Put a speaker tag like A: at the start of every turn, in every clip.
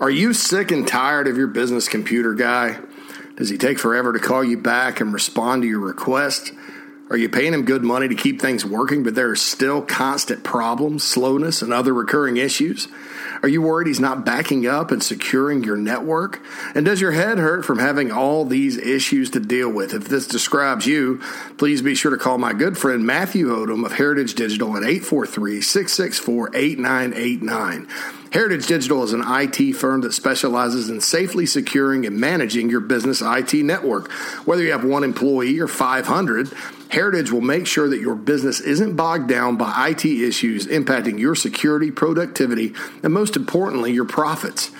A: Are you sick and tired of your business computer guy? Does he take forever to call you back and respond to your request? Are you paying him good money to keep things working, but there are still constant problems, slowness, and other recurring issues? Are you worried he's not backing up and securing your network? And does your head hurt from having all these issues to deal with? If this describes you, please be sure to call my good friend Matthew Odom of Heritage Digital at 843 664 8989. Heritage Digital is an IT firm that specializes in safely securing and managing your business IT network. Whether you have one employee or 500, Heritage will make sure that your business isn't bogged down by IT issues impacting your security, productivity, and most importantly, your profits.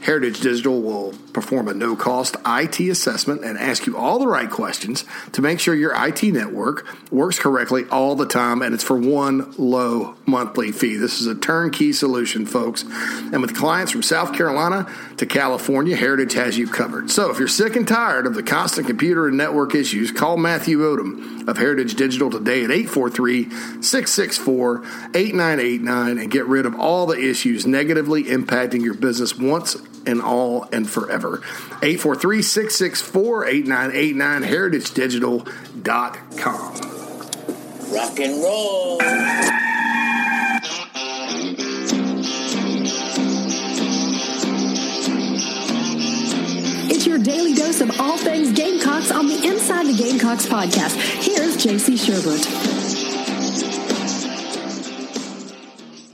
A: Heritage Digital will perform a no cost IT assessment and ask you all the right questions to make sure your IT network works correctly all the time, and it's for one low monthly fee. This is a turnkey solution, folks. And with clients from South Carolina to California, Heritage has you covered. So if you're sick and tired of the constant computer and network issues, call Matthew Odom of Heritage Digital today at 843 664 8989 and get rid of all the issues negatively impacting your business once and all and forever. 843 664 8989, heritagedigital.com.
B: Rock and roll.
C: It's your daily dose of all things Gamecocks on the Inside the Gamecocks podcast. Here's JC Shurburtt.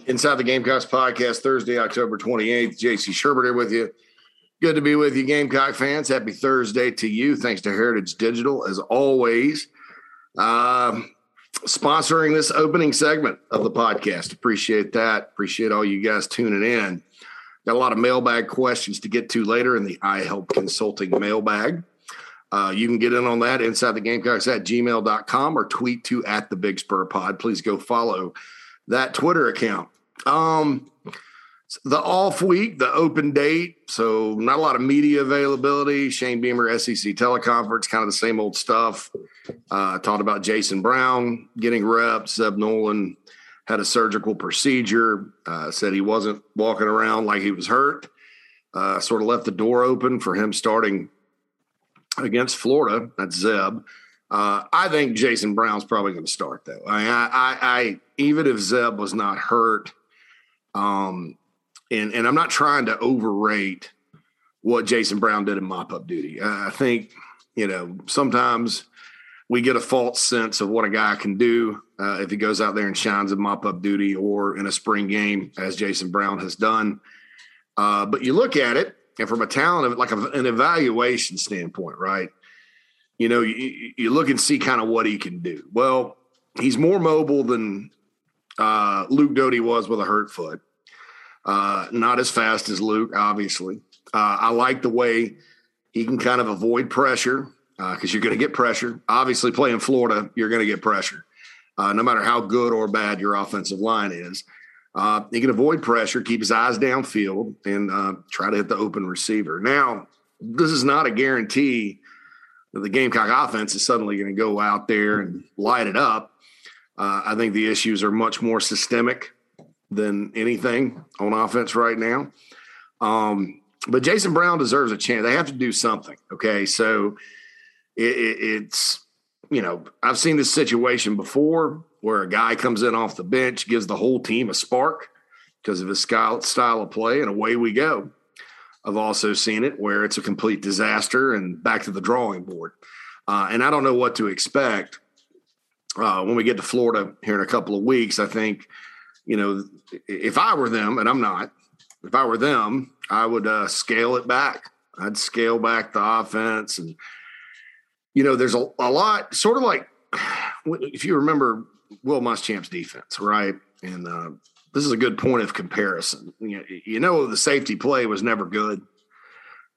A: Inside the Gamecocks podcast, Thursday, October 28th. JC Shurburtt here with you. Good to be with you, Gamecock fans. Happy Thursday to you. Thanks to Heritage Digital, as always, um, sponsoring this opening segment of the podcast. Appreciate that. Appreciate all you guys tuning in. Got a lot of mailbag questions to get to later in the I Help Consulting mailbag. Uh, you can get in on that inside the Gamecocks at gmail.com or tweet to at the Big Spur Pod. Please go follow that Twitter account. Um, the off week, the open date, so not a lot of media availability. Shane Beamer, SEC teleconference, kind of the same old stuff. Uh, talked about Jason Brown getting reps. Zeb Noland had a surgical procedure. Uh, said he wasn't walking around like he was hurt. Uh, sort of left the door open for him starting against Florida. That's Zeb. Uh, I think Jason Brown's probably going to start though. I, I, I, even if Zeb was not hurt, um, and and I'm not trying to overrate what Jason Brown did in mop up duty. I think you know sometimes we get a false sense of what a guy can do uh, if he goes out there and shines in mop up duty or in a spring game, as Jason Brown has done. Uh, but you look at it, and from a talent of like an evaluation standpoint, right? You know, you, you look and see kind of what he can do. Well, he's more mobile than uh, Luke Doty was with a hurt foot. Uh, not as fast as Luke, obviously. Uh, I like the way he can kind of avoid pressure because uh, you're going to get pressure. Obviously, playing Florida, you're going to get pressure, uh, no matter how good or bad your offensive line is. He can avoid pressure, keep his eyes downfield, and try to hit the open receiver. Now, this is not a guarantee that the Gamecock offense is suddenly going to go out there and light it up. I think the issues are much more systemic than anything on offense right now. Um, but Jason Brown deserves a chance. They have to do something. Okay. So it, it, it's, you know, I've seen this situation before where a guy comes in off the bench, gives the whole team a spark because of his style, style of play, and away we go. I've also seen it where it's a complete disaster and back to the drawing board. Uh, and I don't know what to expect uh, when we get to Florida here in a couple of weeks. I think you know, if I were them, and I'm not, if I were them, I would uh, scale it back. I'd scale back the offense. And, you know, there's a, a lot, sort of like if you remember Will Muschamp's defense, right? And uh, this is a good point of comparison. You know, you know, the safety play was never good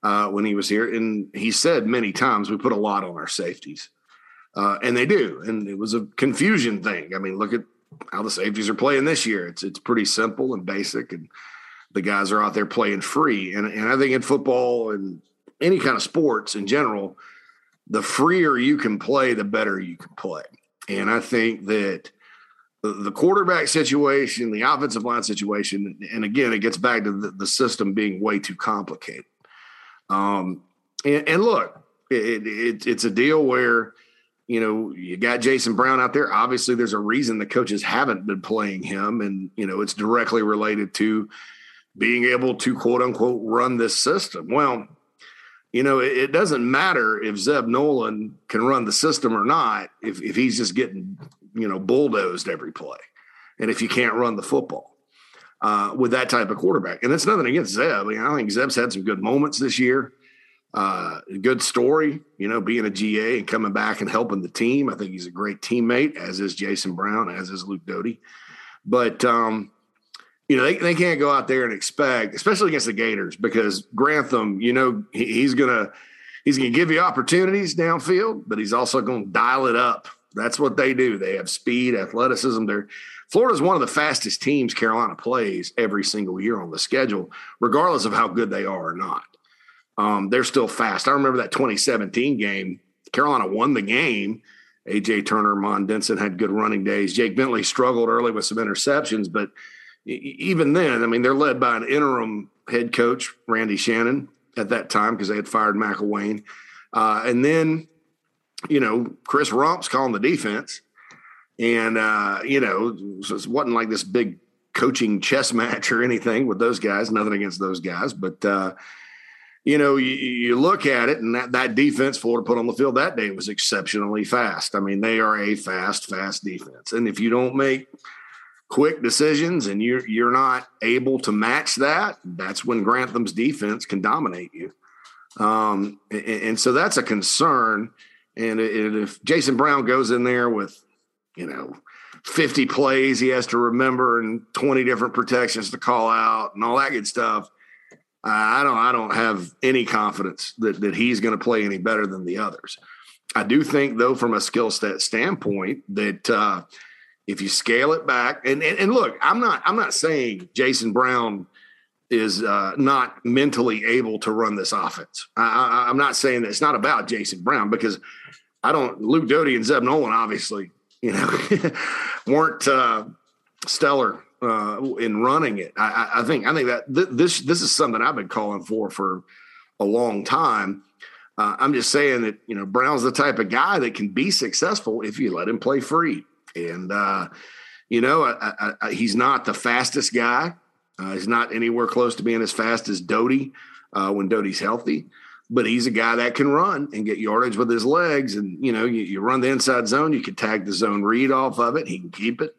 A: uh, when he was here. And he said many times we put a lot on our safeties. Uh, and they do. And it was a confusion thing. I mean, look at how the safeties are playing this year. It's it's pretty simple and basic, and the guys are out there playing free. And and I think in football and any kind of sports in general, the freer you can play, the better you can play. And I think that the quarterback situation, the offensive line situation, and again, it gets back to the, system being way too complicated. Um, and, and look, it, it, it's a deal where you know you got Jason Brown out there. Obviously, there's a reason the coaches haven't been playing him, and you know it's directly related to being able to quote unquote run this system. Well, you know, it, it doesn't matter if Zeb Noland can run the system or not if if he's just getting you know, bulldozed every play. And if you can't run the football uh, with that type of quarterback, and that's nothing against Zeb. I, mean, I think Zeb's had some good moments this year. Uh, good story, you know, being a GA and coming back and helping the team. I think he's a great teammate, as is Jason Brown, as is Luke Doty. But, um, you know, they, they can't go out there and expect, especially against the Gators, because Grantham, you know, he, he's going to, he's going to give you opportunities downfield, but he's also going to dial it up that's what they do. They have speed, athleticism. They're Florida's one of the fastest teams Carolina plays every single year on the schedule, regardless of how good they are or not. Um, they're still fast. I remember that 2017 game. Carolina won the game. AJ Turner, Mon Denson had good running days. Jake Bentley struggled early with some interceptions, but even then, I mean, they're led by an interim head coach, Randy Shannon, at that time because they had fired McElwain. Uh, and then you know, Chris Rumph's calling the defense. And, uh, you know, it wasn't like this big coaching chess match or anything with those guys. Nothing against those guys. But, uh, you know, you, you, look at it, and that, that defense Florida put on the field that day was exceptionally fast. I mean, they are a fast, fast defense. And if you don't make quick decisions and you're, you're not able to match that, that's when Grantham's defense can dominate you. Um, and, and so that's a concern and if Jason Brown goes in there with, you know, 50 plays he has to remember and 20 different protections to call out and all that good stuff, I don't I don't have any confidence that that he's going to play any better than the others. I do think though from a skill set standpoint that uh, if you scale it back and, and, and look, I'm not I'm not saying Jason Brown is uh, not mentally able to run this offense. I, am not saying that it's not about Jason Brown because I don't. Luke Doty and Zeb Noland obviously, you know, weren't uh, stellar uh, in running it. I, I, think I think that th- this this is something I've been calling for for a long time. Uh, I'm just saying that you know Brown's the type of guy that can be successful if you let him play free, and uh, you know I, I, he's not the fastest guy. Uh, he's not anywhere close to being as fast as Doty uh, when Doty's healthy, but he's a guy that can run and get yardage with his legs. And, you know, you, you run the inside zone, you can tag the zone read off of it, he can keep it.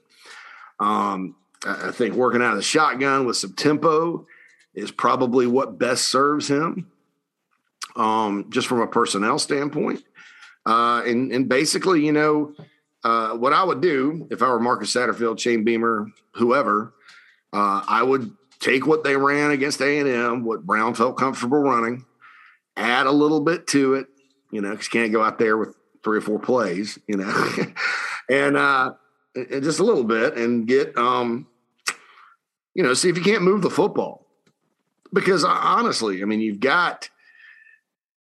A: Um, I, think working out of the shotgun with some tempo is probably what best serves him, um, just from a personnel standpoint. Uh, and, and basically, you know, uh, what I would do if I were Marcus Satterfield, Shane Beamer, whoever, uh, I would take what they ran against A and M, what Brown felt comfortable running, add a little bit to it, you know, because you can't go out there with three or four plays, you know, and uh, just a little bit, and get, um, you know, see if you can't move the football. Because uh, honestly, I mean, you've got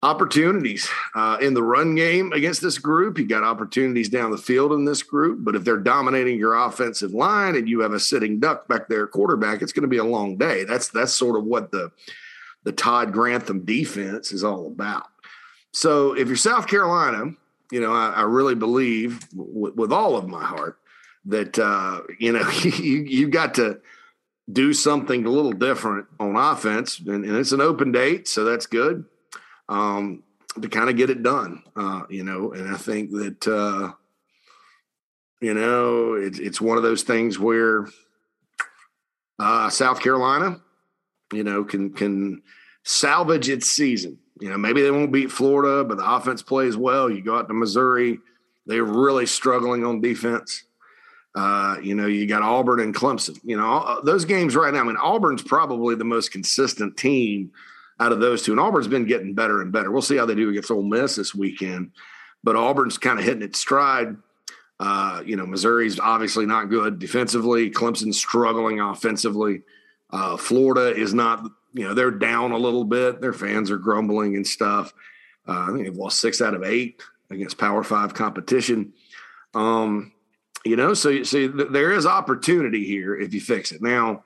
A: opportunities uh, in the run game against this group. You got opportunities down the field in this group. But if they're dominating your offensive line and you have a sitting duck back there, quarterback, it's going to be a long day. That's that's sort of what the the Todd Grantham defense is all about. So if you're South Carolina, you know I, I really believe w- with all of my heart that uh, you know you you got to do something a little different on offense, and, and it's an open date, so that's good um, to kind of get it done. Uh, you know, and I think that uh, you know it's it's one of those things where uh, South Carolina, you know, can can salvage its season. You know, maybe they won't beat Florida, but the offense plays well. You go out to Missouri, they're really struggling on defense. Uh, you know, you got Auburn and Clemson. You know, those games right now. I mean, Auburn's probably the most consistent team out of those two. And Auburn's been getting better and better. We'll see how they do against Ole Miss this weekend. But Auburn's kind of hitting its stride. Uh, you know, Missouri's obviously not good defensively. Clemson's struggling offensively. Uh, Florida is not, you know, they're down a little bit. Their fans are grumbling and stuff. Uh, I think they've lost six out of eight against Power Five competition. Um, You know, so so there is opportunity here if you fix it. Now,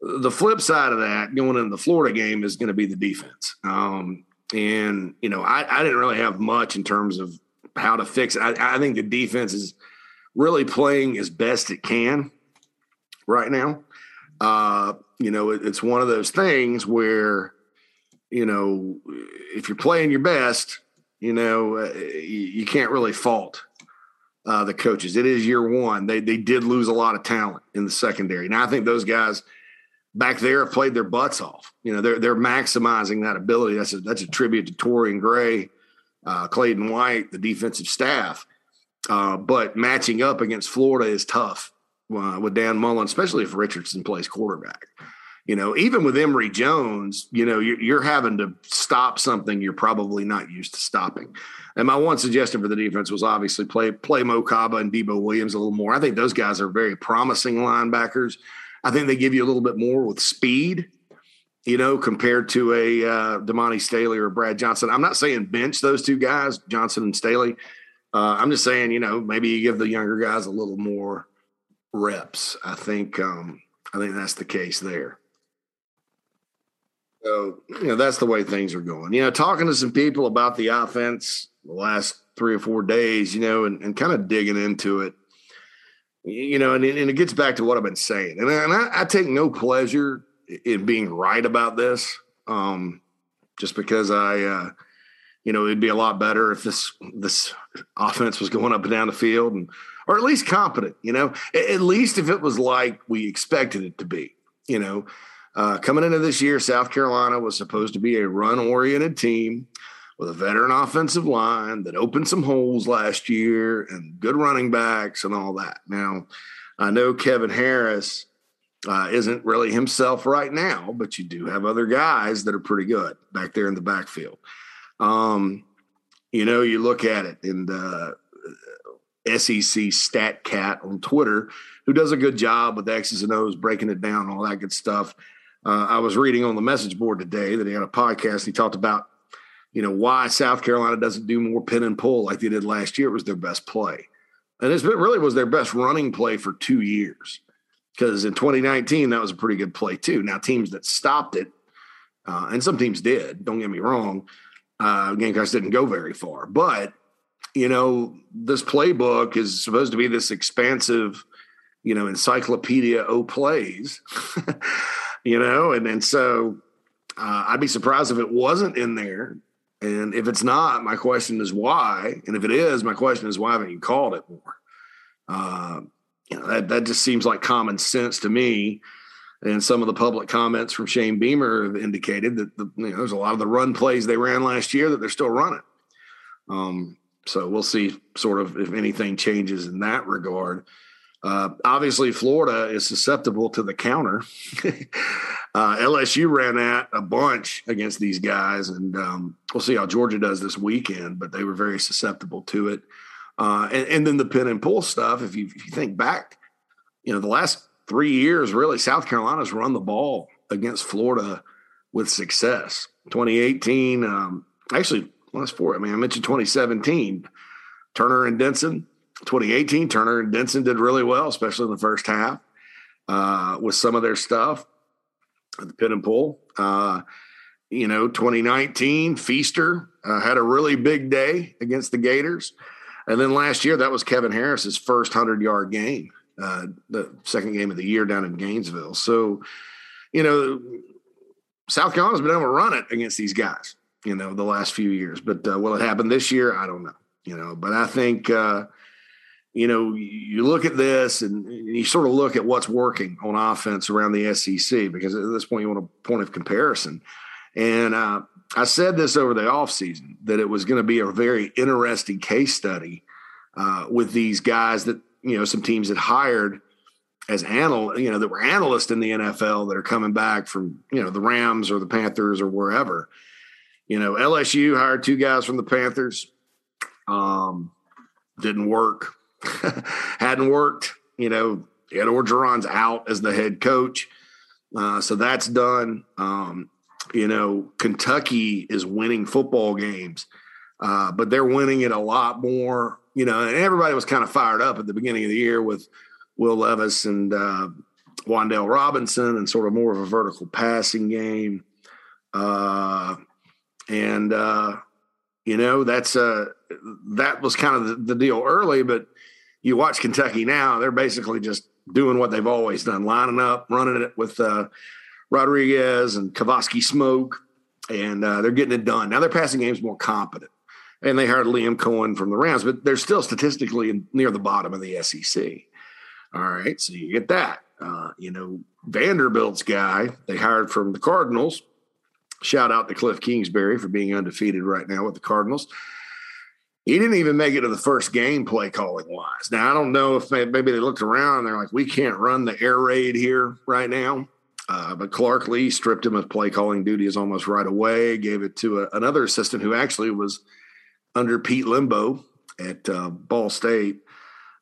A: the flip side of that going into the Florida game is going to be the defense. Um, and you know, I, I didn't really have much in terms of how to fix it. I, I think the defense is really playing as best it can right now. Uh, you know, it, it's one of those things where, you know, if you're playing your best, you know, uh, you, you, can't really fault uh, the coaches. It is year one. They they did lose a lot of talent in the secondary. Now I think those guys back there have played their butts off. You know, they're they're maximizing that ability. That's a that's a tribute to Torrian Gray, uh, Clayton White, the defensive staff. Uh, but matching up against Florida is tough uh, with Dan Mullen, especially if Richardson plays quarterback. You know, even with Emory Jones, you know, you're, you're, having to stop something you're probably not used to stopping. And my one suggestion for the defense was obviously play play Mo Kaba and Debo Williams a little more. I think those guys are very promising linebackers. I think they give you a little bit more with speed, you know, compared to a uh, Damani Staley or Brad Johnson. I'm not saying bench those two guys, Johnson and Staley. Uh, I'm just saying, you know, maybe you give the younger guys a little more reps. I think um, I think that's the case there. So, you know, that's the way things are going. You know, talking to some people about the offense the last three or four days, you know, and, and kind of digging into it, you know, and, and it gets back to what I've been saying. And, and I, I, take no pleasure in being right about this, um, just because I, uh, you know, it'd be a lot better if this this offense was going up and down the field and or at least competent, you know, at least if it was like we expected it to be, you know. Uh, coming into this year, South Carolina was supposed to be a run oriented team with a veteran offensive line that opened some holes last year and good running backs and all that. Now, I know Kevin Harris uh, isn't really himself right now, but you do have other guys that are pretty good back there in the backfield. Um, you know, you look at it, and uh, SEC Stat Cat on Twitter, who does a good job with X's and O's, breaking it down, all that good stuff. Uh, I was reading on the message board today that he had a podcast. He talked about, you know, why South Carolina doesn't do more pin and pull like they did last year. It was their best play, and it really was their best running play for two years. Because in 2019, that was a pretty good play too. Now teams that stopped it, uh, and some teams did. Don't get me wrong. Uh, Gamecocks didn't go very far, but you know, this playbook is supposed to be this expansive, you know, encyclopedia o plays, you know, and and so uh, I'd be surprised if it wasn't in there. And if it's not, my question is why. And if it is, my question is why haven't you called it more? Uh, you know, that that just seems like common sense to me. And some of the public comments from Shane Beamer have indicated that the, you know, there's a lot of the run plays they ran last year that they're still running. Um, so we'll see sort of if anything changes in that regard. Uh, obviously, Florida is susceptible to the counter. uh, LSU ran that a bunch against these guys, and um, we'll see how Georgia does this weekend. But they were very susceptible to it. Uh, and, and, then the pin and pull stuff. If you, if you think back, you know the last three years, really, South Carolina's run the ball against Florida with success. 2018, um, actually last four. I mean, I mentioned 2017, Turner and Denson. 2018, Turner and Denson did really well, especially in the first half uh, with some of their stuff, at the pin and pull. Uh, you know, 2019, Feaster uh, had a really big day against the Gators. And then last year, that was Kevin Harris's first 100 yard game, uh, the second game of the year down in Gainesville. So, you know, South Carolina's been able to run it against these guys you know, the last few years. But uh, will it happen this year? I don't know. You know, but I think uh, you know you look at this and you sort of look at what's working on offense around the SEC because at this point you want a point of comparison. And uh, I said this over the offseason that it was going to be a very interesting case study uh, with these guys that you know some teams that hired as anal you know that were analysts in the NFL that are coming back from you know the Rams or the Panthers or wherever you know, LSU hired two guys from the Panthers. Um, didn't work. Hadn't worked. You know, Ed Orgeron's out as the head coach. Uh, so that's done. Um, you know, Kentucky is winning football games, uh, but they're winning it a lot more you know, and everybody was kind of fired up at the beginning of the year with Will Levis and uh, Robinson and sort of more of a vertical passing game. Uh, and, uh, you know, that's uh, that was kind of the, the deal early, but you watch Kentucky now, they're basically just doing what they've always done, lining up, running it with uh, Rodriguez and Kavosiey Smoke, and uh, they're getting it done. Now their passing game's more competent, and they hired Liam Coen from the Rams, but they're still statistically near the bottom of the SEC. All right, so you get that. Uh, you know, Vanderbilt's guy they hired from the Cardinals. Shout out to Cliff Kingsbury for being undefeated right now with the Cardinals. He didn't even make it to the first game play calling wise. Now I don't know if maybe they looked around and they're like, we can't run the air raid here right now. Uh, but Clark Lea stripped him of play calling duties almost right away. Gave it to a, another assistant who actually was under Pete Lembo at uh, Ball State.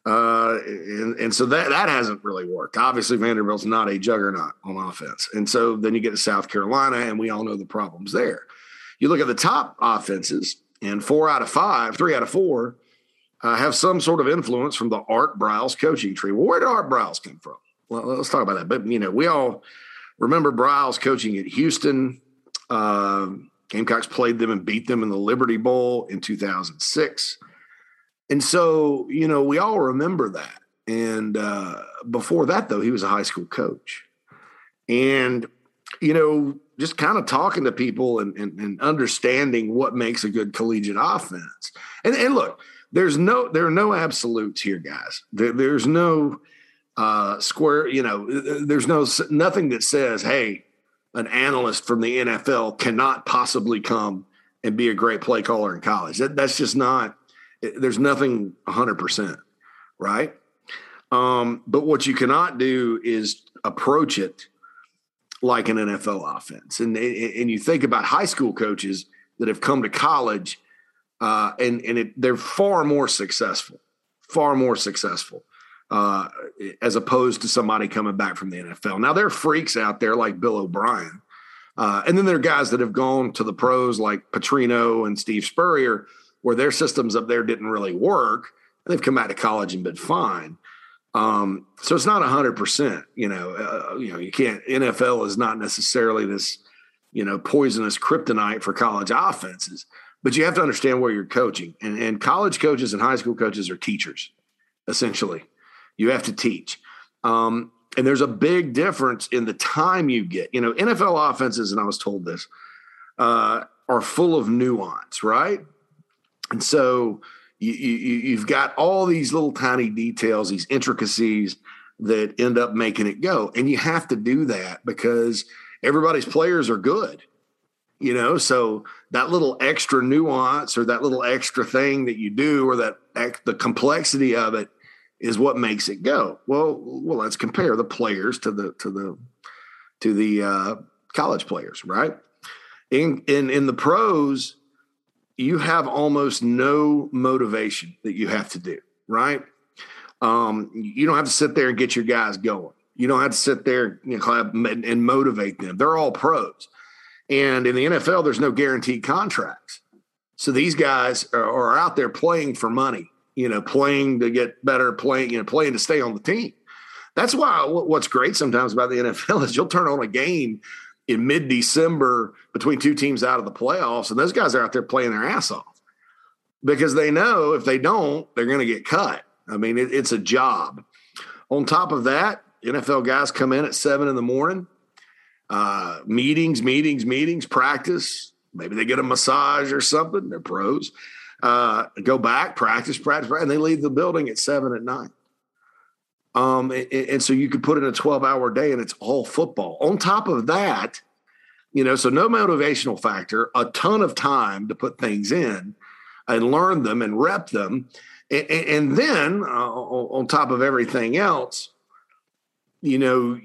A: Uh, and, and so that that hasn't really worked. Obviously, Vanderbilt's not a juggernaut on offense, and so then you get to South Carolina, and we all know the problems there. You look at the top offenses, and four out of five, three out of four, uh, have some sort of influence from the Art Briles coaching tree. Well, where did Art Briles come from? Well, let's talk about that. But you know, we all remember Briles coaching at Houston. Uh, Gamecocks played them and beat them in the Liberty Bowl in 2006. And so, you know, we all remember that. And uh, before that, though, he was a high school coach. And, you know, just kind of talking to people and, and, and understanding what makes a good collegiate offense. And, and look, there's no there are no absolutes here, guys. There, there's no uh, square. You know, there's no nothing that says, "Hey, an analyst from the NFL cannot possibly come and be a great play caller in college." That, that's just not. There's nothing 100 percent right. Um, but what you cannot do is approach it like an NFL offense. And and you think about high school coaches that have come to college, uh, and and it, they're far more successful, far more successful. Uh, as opposed to somebody coming back from the NFL. Now there are freaks out there like Bill O'Brien, uh, and then there are guys that have gone to the pros like Petrino and Steve Spurrier, where their systems up there didn't really work. And they've come out of college and been fine. Um, so it's not a hundred percent. You know, uh, you know, you can't. NFL is not necessarily this, you know, poisonous kryptonite for college offenses. But you have to understand where you're coaching, and, and college coaches and high school coaches are teachers, essentially. You have to teach, um, and there's a big difference in the time you get. You know, NFL offenses, and I was told this, uh, are full of nuance, right? And so you, you, you've got all these little tiny details, these intricacies that end up making it go. And you have to do that because everybody's players are good, you know. So that little extra nuance or that little extra thing that you do or that the complexity of it is what makes it go. Well, well, let's compare the players to the to the to the uh, college players, right? In in in the pros, you have almost no motivation that you have to do, right? Um, you don't have to sit there and get your guys going. You don't have to sit there you know, and motivate them. They're all pros. And in the NFL, there's no guaranteed contracts. So these guys are, are out there playing for money, you know, playing to get better, playing, you know, playing to stay on the team. That's why what's great sometimes about the NFL is you'll turn on a game in mid December between two teams out of the playoffs, and those guys are out there playing their ass off because they know if they don't, they're going to get cut. I mean, it, it's a job. On top of that, NFL guys come in at seven in the morning, uh, meetings, meetings, meetings, practice. Maybe they get a massage or something. They're pros. Uh, go back, practice, practice, practice, and they leave the building at seven at night. Um, and, and, so you could put in a 12 hour day and it's all football. On top of that, you know, so no motivational factor, a ton of time to put things in and learn them and rep them. And, and then uh, on top of everything else, you know,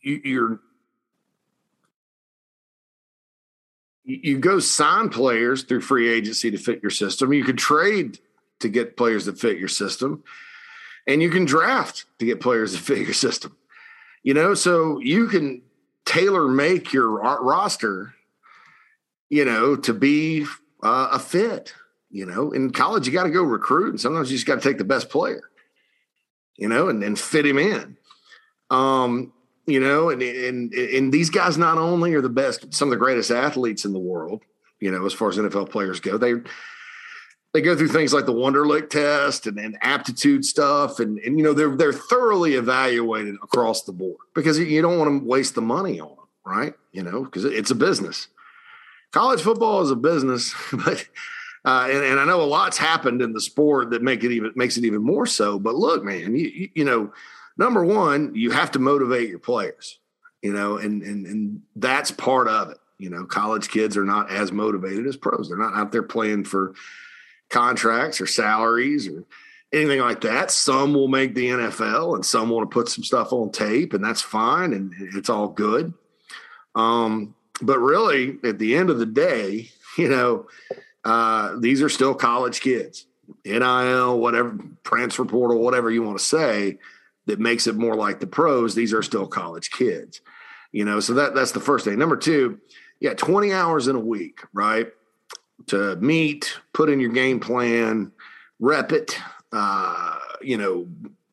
A: you, you're, you go sign players through free agency to fit your system. You could trade to get players that fit your system and you can draft to get players to fit your system. You know, so you can tailor make your roster, you know, to be uh, a fit. You know, in college, you got to go recruit, and sometimes you just got to take the best player, you know, and, and fit him in. Um, you know, and, and and these guys not only are the best, some of the greatest athletes in the world, you know, as far as NFL players go, they they go through things like the Wonderlic test and, and aptitude stuff, and and you know they're they're thoroughly evaluated across the board because you don't want to waste the money on them, right? You know, because it's a business. College football is a business, but uh, and, and I know a lot's happened in the sport that make it even makes it even more so. But look, man, you, you know, number one, you have to motivate your players, you know, and and and that's part of it. You know, college kids are not as motivated as pros. They're not out there playing for contracts or salaries or anything like that. Some will make the NFL and some want to put some stuff on tape, and that's fine and it's all good. Um, but really, at the end of the day, you know, uh, these are still college kids. NIL, whatever, transfer portal, whatever you want to say, that makes it more like the pros. These are still college kids, you know. So that that's the first thing. Number two, yeah, twenty hours in a week, right? To meet, put in your game plan, rep it, uh, you know,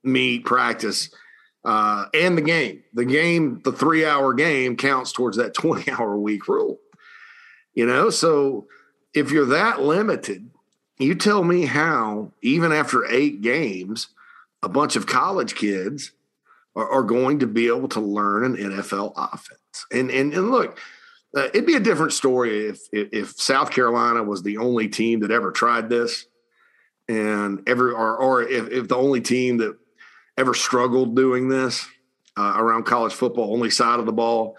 A: meet, practice, uh, and the game. The game, the three hour game counts towards that 20 hour week rule. You know, so if you're that limited, you tell me how, even after eight games, a bunch of college kids are, are going to be able to learn an NFL offense. And and and look, uh, it'd be a different story if, if if South Carolina was the only team that ever tried this, and ever or or if, if the only team that ever struggled doing this uh, around college football, only side of the ball.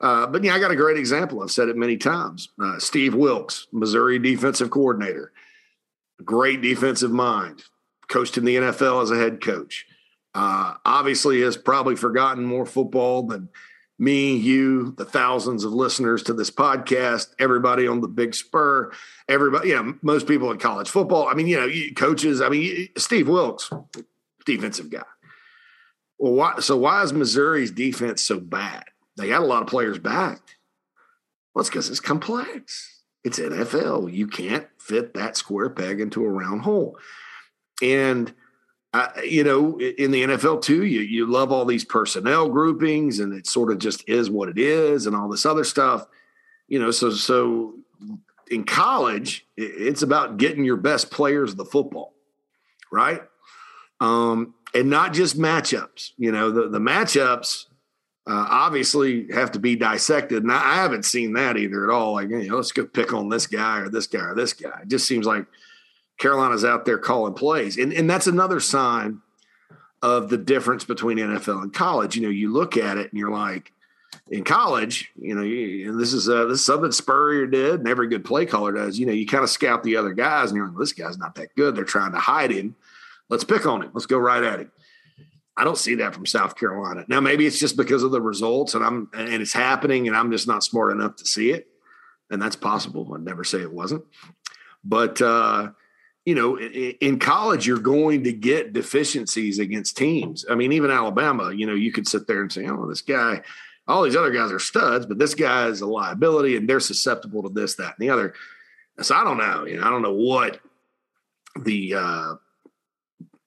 A: Uh, but yeah, I got a great example. I've said it many times. Uh, Steve Wilks, Missouri defensive coordinator, great defensive mind, coached in the NFL as a head coach. Uh, obviously, has probably forgotten more football than me, you, the thousands of listeners to this podcast, everybody on the Big Spur, everybody. You know, most people in college football. I mean, you know, coaches. I mean, Steve Wilks, defensive guy. Well, why, so why is Missouri's defense so bad? They got a lot of players back. Well, it's because it's complex. It's NFL. You can't fit that square peg into a round hole. And uh, you know, in the NFL too, you you love all these personnel groupings, and it sort of just is what it is, and all this other stuff. You know, so so in college, it's about getting your best players the football, right? Um, and not just matchups. You know, the the matchups uh, obviously have to be dissected. And I, I, haven't seen that either at all. Like, you know, let's go pick on this guy or this guy or this guy. It just seems like Carolina's out there calling plays. And, and that's another sign of the difference between NFL and college. You know, you look at it and you're like, in college, you know, you, this is uh, this is something Spurrier did, and every good play caller does. You know, you kind of scout the other guys, and you're like, this guy's not that good. They're trying to hide him. Let's pick on him. Let's go right at him. I don't see that from South Carolina. Now, maybe it's just because of the results and I'm and it's happening and I'm just not smart enough to see it. And that's possible. I'd never say it wasn't. But uh, you know, in college, you're going to get deficiencies against teams. I mean, even Alabama, you know, you could sit there and say, oh, this guy, all these other guys are studs, but this guy is a liability and they're susceptible to this, that, and the other. So I don't know. You know, I don't know what the uh,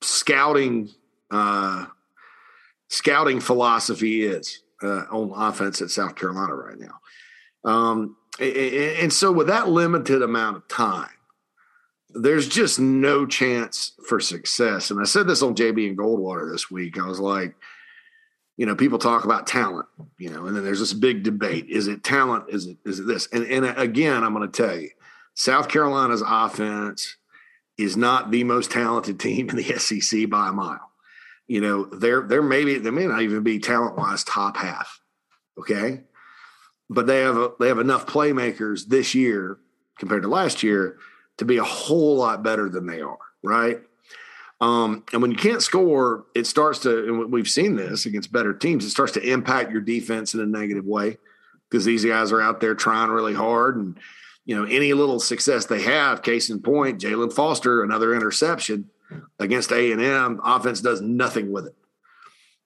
A: scouting uh, scouting philosophy is uh, on offense at South Carolina right now. Um, and, and so, with that limited amount of time, there's just no chance for success. And I said this on JB and Goldwater this week. I was like, you know, people talk about talent, you know, and then there's this big debate: is it talent? Is it is it this? And and again, I'm going to tell you, South Carolina's offense is not the most talented team in the SEC by a mile you know, they're they're maybe they may not even be talent wise top half. Okay. But they have a, they have enough playmakers this year compared to last year to be a whole lot better than they are, right? Um, and when you can't score, it starts to, and we've seen this against better teams, it starts to impact your defense in a negative way because these guys are out there trying really hard. And, you know, any little success they have, case in point, Jaylan Foster, another interception, against A&M, offense does nothing with it.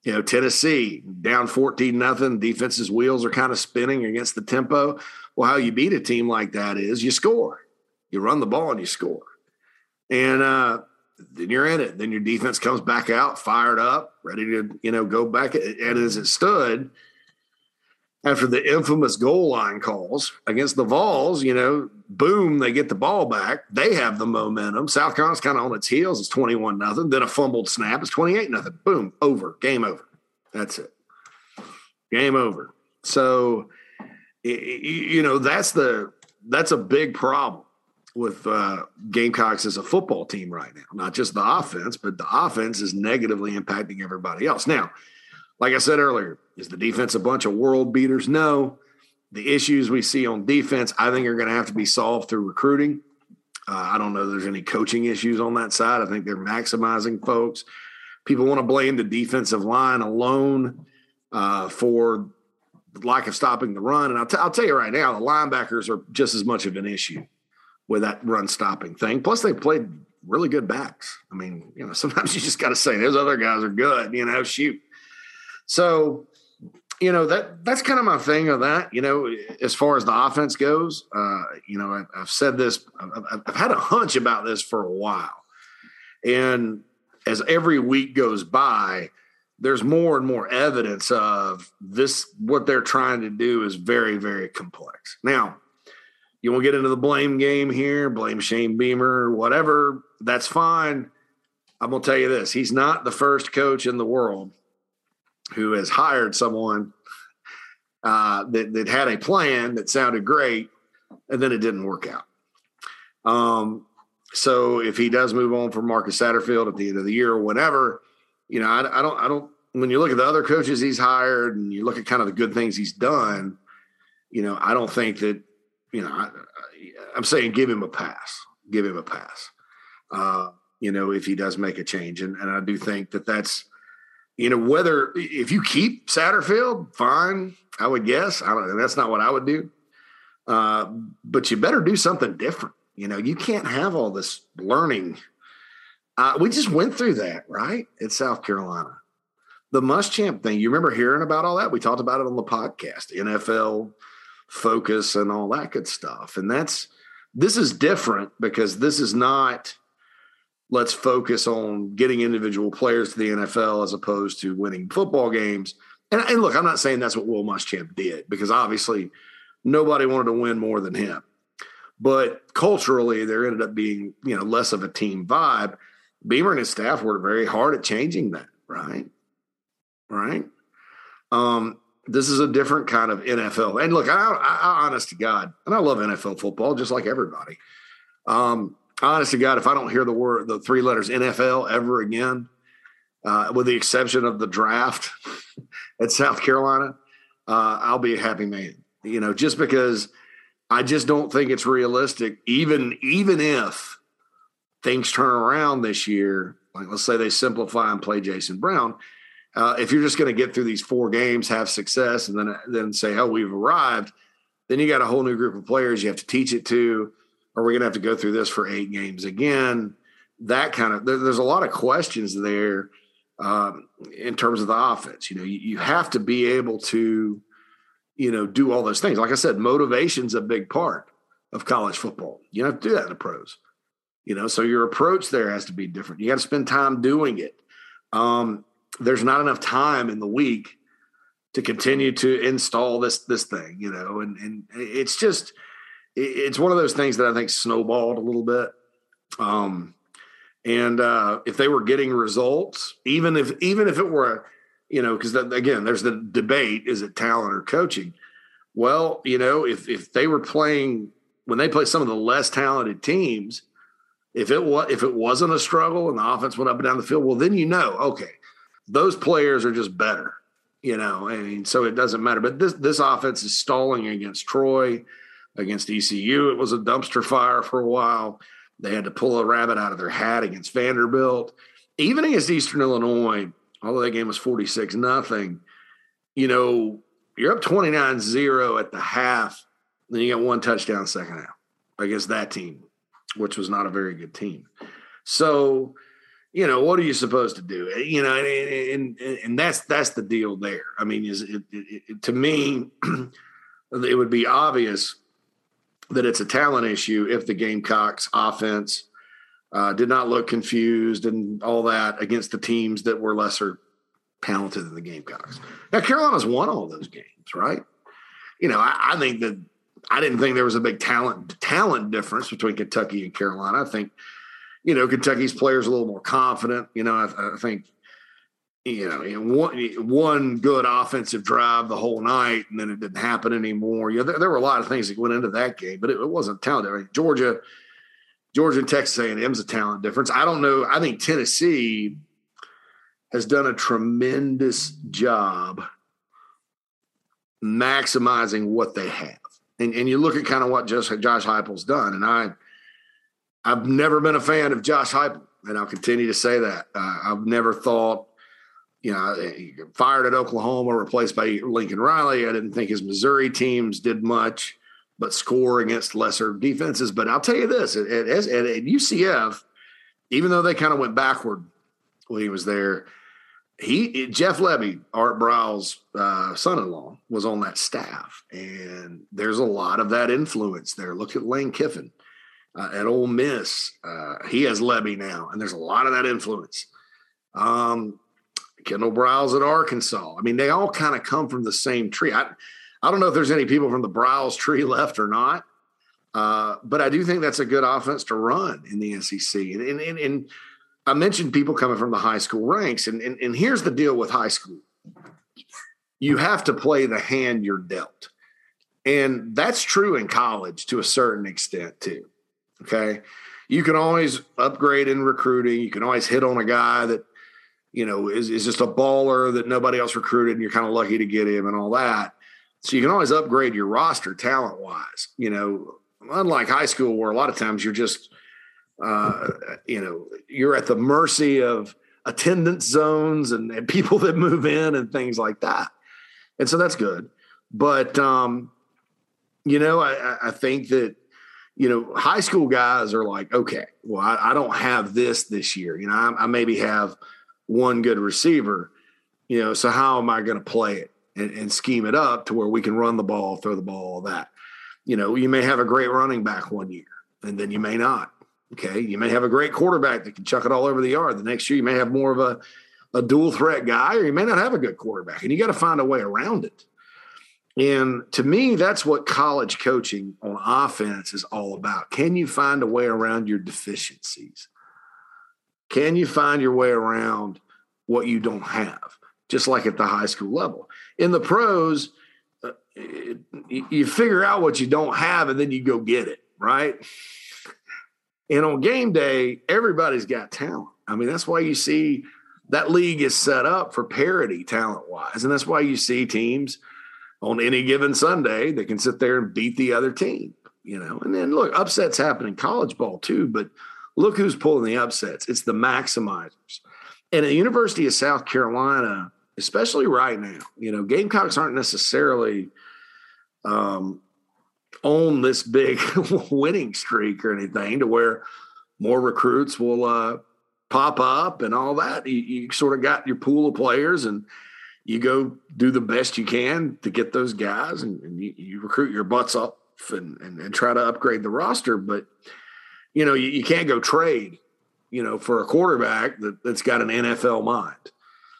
A: You know, Tennessee down 14 nothing, defense's wheels are kind of spinning against the tempo. Well, how you beat a team like that is you score. You run the ball and you score. And uh, then you're in it. Then your defense comes back out, fired up, ready to, you know, go back. And as it stood, after the infamous goal line calls against the Vols, you know, boom, they get the ball back. They have the momentum. South Carolina's kind of on its heels. It's 21 nothing. Then a fumbled snap. It's 28 nothing. Boom, over. Game over. That's it. Game over. So, you know, that's the that's a big problem with uh, Gamecocks as a football team right now. Not just the offense, but the offense is negatively impacting everybody else. Now, like I said earlier, is the defense a bunch of world beaters? No. The issues we see on defense, I think, are going to have to be solved through recruiting. Uh, I don't know there's any coaching issues on that side. I think they're maximizing folks. People want to blame the defensive line alone uh, for lack of stopping the run. And I'll, t- I'll tell you right now, the linebackers are just as much of an issue with that run stopping thing. Plus, they played really good backs. I mean, you know, sometimes you just got to say those other guys are good. You know, shoot. So, you know that that's kind of my thing of that. You know, as far as the offense goes, uh, you know, I, have said this. I've, I've had a hunch about this for a while, and as every week goes by, there's more and more evidence of this. What they're trying to do is very, very complex. Now, you want to get into the blame game here, blame Shane Beamer, whatever. That's fine. I'm gonna tell you this: he's not the first coach in the world who has hired someone uh, that, that had a plan that sounded great, and then it didn't work out. Um, so if he does move on from Marcus Satterfield at the end of the year or whenever, you know, I, I don't, I don't. When you look at the other coaches he's hired and you look at kind of the good things he's done, you know, I don't think that, you know, I, am saying give him a pass, give him a pass. Uh, you know, if he does make a change, and, and I do think that that's you know, whether if you keep Satterfield, fine, I would guess. I don't, that's not what I would do. Uh, but you better do something different. You know, you can't have all this learning. Uh, we just went through that, right? At South Carolina. The Muschamp thing, you remember hearing about all that? We talked about it on the podcast, NFL focus and all that good stuff. And that's, this is different because this is not let's focus on getting individual players to the NFL as opposed to winning football games. And, and look, I'm not saying that's what Will Muschamp did because obviously nobody wanted to win more than him. But culturally, there ended up being you know less of a team vibe. Beamer and his staff worked very hard at changing that. Right, right. Um, this is a different kind of NFL. And look, I, I, I honest to God, and I love NFL football just like everybody. Um, honest to God, if I don't hear the word, the three letters NFL ever again, uh, with the exception of the draft at South Carolina, uh, I'll be a happy man. You know, just because I just don't think it's realistic, even even if things turn around this year, like let's say they simplify and play Jason Brown. Uh, if you're just going to get through these four games, have success, and then then say, "Oh, we've arrived," then you got a whole new group of players you have to teach it to are we going to have to go through this for eight games again? That kind of there, there's a lot of questions there um, in terms of the offense. You know, you, you have to be able to, you know, do all those things. Like I said, motivation's a big part of college football. You don't have to do that in the pros. You know, so your approach there has to be different. You got to spend time doing it. Um, there's not enough time in the week to continue to install this this thing, you know, and and it's just it's one of those things that I think snowballed a little bit. Um, and uh, if they were getting results, even if even if it were, you know, because again, there's the debate: is it talent or coaching? Well, you know, if if they were playing when they play some of the less talented teams, if it was if it wasn't a struggle and the offense went up and down the field, well, then you know, okay, those players are just better. You know, I mean, so it doesn't matter. But this this offense is stalling against Troy against ECU. It was a dumpster fire for a while. They had to pull a rabbit out of their hat against Vanderbilt. Even against Eastern Illinois, although that game was 46 nothing, you know, you're up 29 0 at the half. Then you got one touchdown second half against that team, which was not a very good team. So, you know, what are you supposed to do? You know, and, and, and that's that's the deal there. I mean, is it, it, it, to me, it would be obvious that it's a talent issue if the Gamecocks offense Uh, did not look confused and all that against the teams that were lesser talented than the Gamecocks. Now Carolina's won all those games, right? You know, I, I think that I didn't think there was a big talent talent difference between Kentucky and Carolina. I think, you know, Kentucky's players a little more confident. You know, I, I think, you know, one one good offensive drive the whole night, and then it didn't happen anymore. You know, there, there were a lot of things that went into that game, but it, it wasn't talent. I mean, Georgia, Georgia and Texas A&M's a talent difference. I don't know. I think Tennessee has done a tremendous job maximizing what they have. And, and you look at kind of what Josh, Josh Heupel's done, and I, I've never been a fan of Josh Heupel, and I'll continue to say that. Uh, I've never thought, you know, fired at Oklahoma, replaced by Lincoln Riley. I didn't think his Missouri teams did much, but score against lesser defenses. But I'll tell you this: at, at, at UCF, even though they kind of went backward when he was there, he Jeff Lebby, Art Briles' uh, son-in-law, was on that staff, and there's a lot of that influence there. Look at Lane Kiffin uh, at Ole Miss; uh, he has Lebby now, and there's a lot of that influence. Um, Kendall Briles at Arkansas. I mean, they all kind of come from the same tree. I, I don't know if there's any people from the Briles tree left or not, uh, but I do think that's a good offense to run in the SEC, and and, and, and I mentioned people coming from the high school ranks, and, and, and here's the deal with high school you have to play the hand you're dealt. And that's true in college to a certain extent, too. Okay. You can always upgrade in recruiting. You can always hit on a guy that, you know, is, is just a baller that nobody else recruited and you're kind of lucky to get him and all that. So you can always upgrade your roster talent wise, you know, unlike high school where a lot of times you're just uh, you know, you're at the mercy of attendance zones and, and, people that move in and things like that. And so that's good. But, um, you know, I, I think that, you know, high school guys are like, okay, well, I, I don't have this this year. You know, I, I maybe have one good receiver, you know, so how am I going to play it and, and scheme it up to where we can run the ball, throw the ball, all that? You know, you may have a great running back one year and then you may not Okay. You may have a great quarterback that can chuck it all over the yard. The next year, you may have more of a, a dual threat guy, or you may not have a good quarterback, and you got to find a way around it. And to me, that's what college coaching on offense is all about. Can you find a way around your deficiencies? Can you find your way around what you don't have, just like at the high school level? In the pros, uh, you figure out what you don't have and then you go get it, right? And on game day, everybody's got talent. I mean, that's why you see that league is set up for parity talent wise. And that's why you see teams on any given Sunday they can sit there and beat the other team, you know. And then look, upsets happen in college ball too, but look who's pulling the upsets. It's the maximizers. And at the University of South Carolina, especially right now, you know, Gamecocks aren't necessarily um, on this big winning streak or anything to where more recruits will uh, pop up and all that. You, you, sort of got your pool of players and you go do the best you can to get those guys and, and you, you, recruit your butts off and, and, and, try to upgrade the roster. But, you know, you, you can't go trade, you know, for a quarterback that, that's got an NFL mind.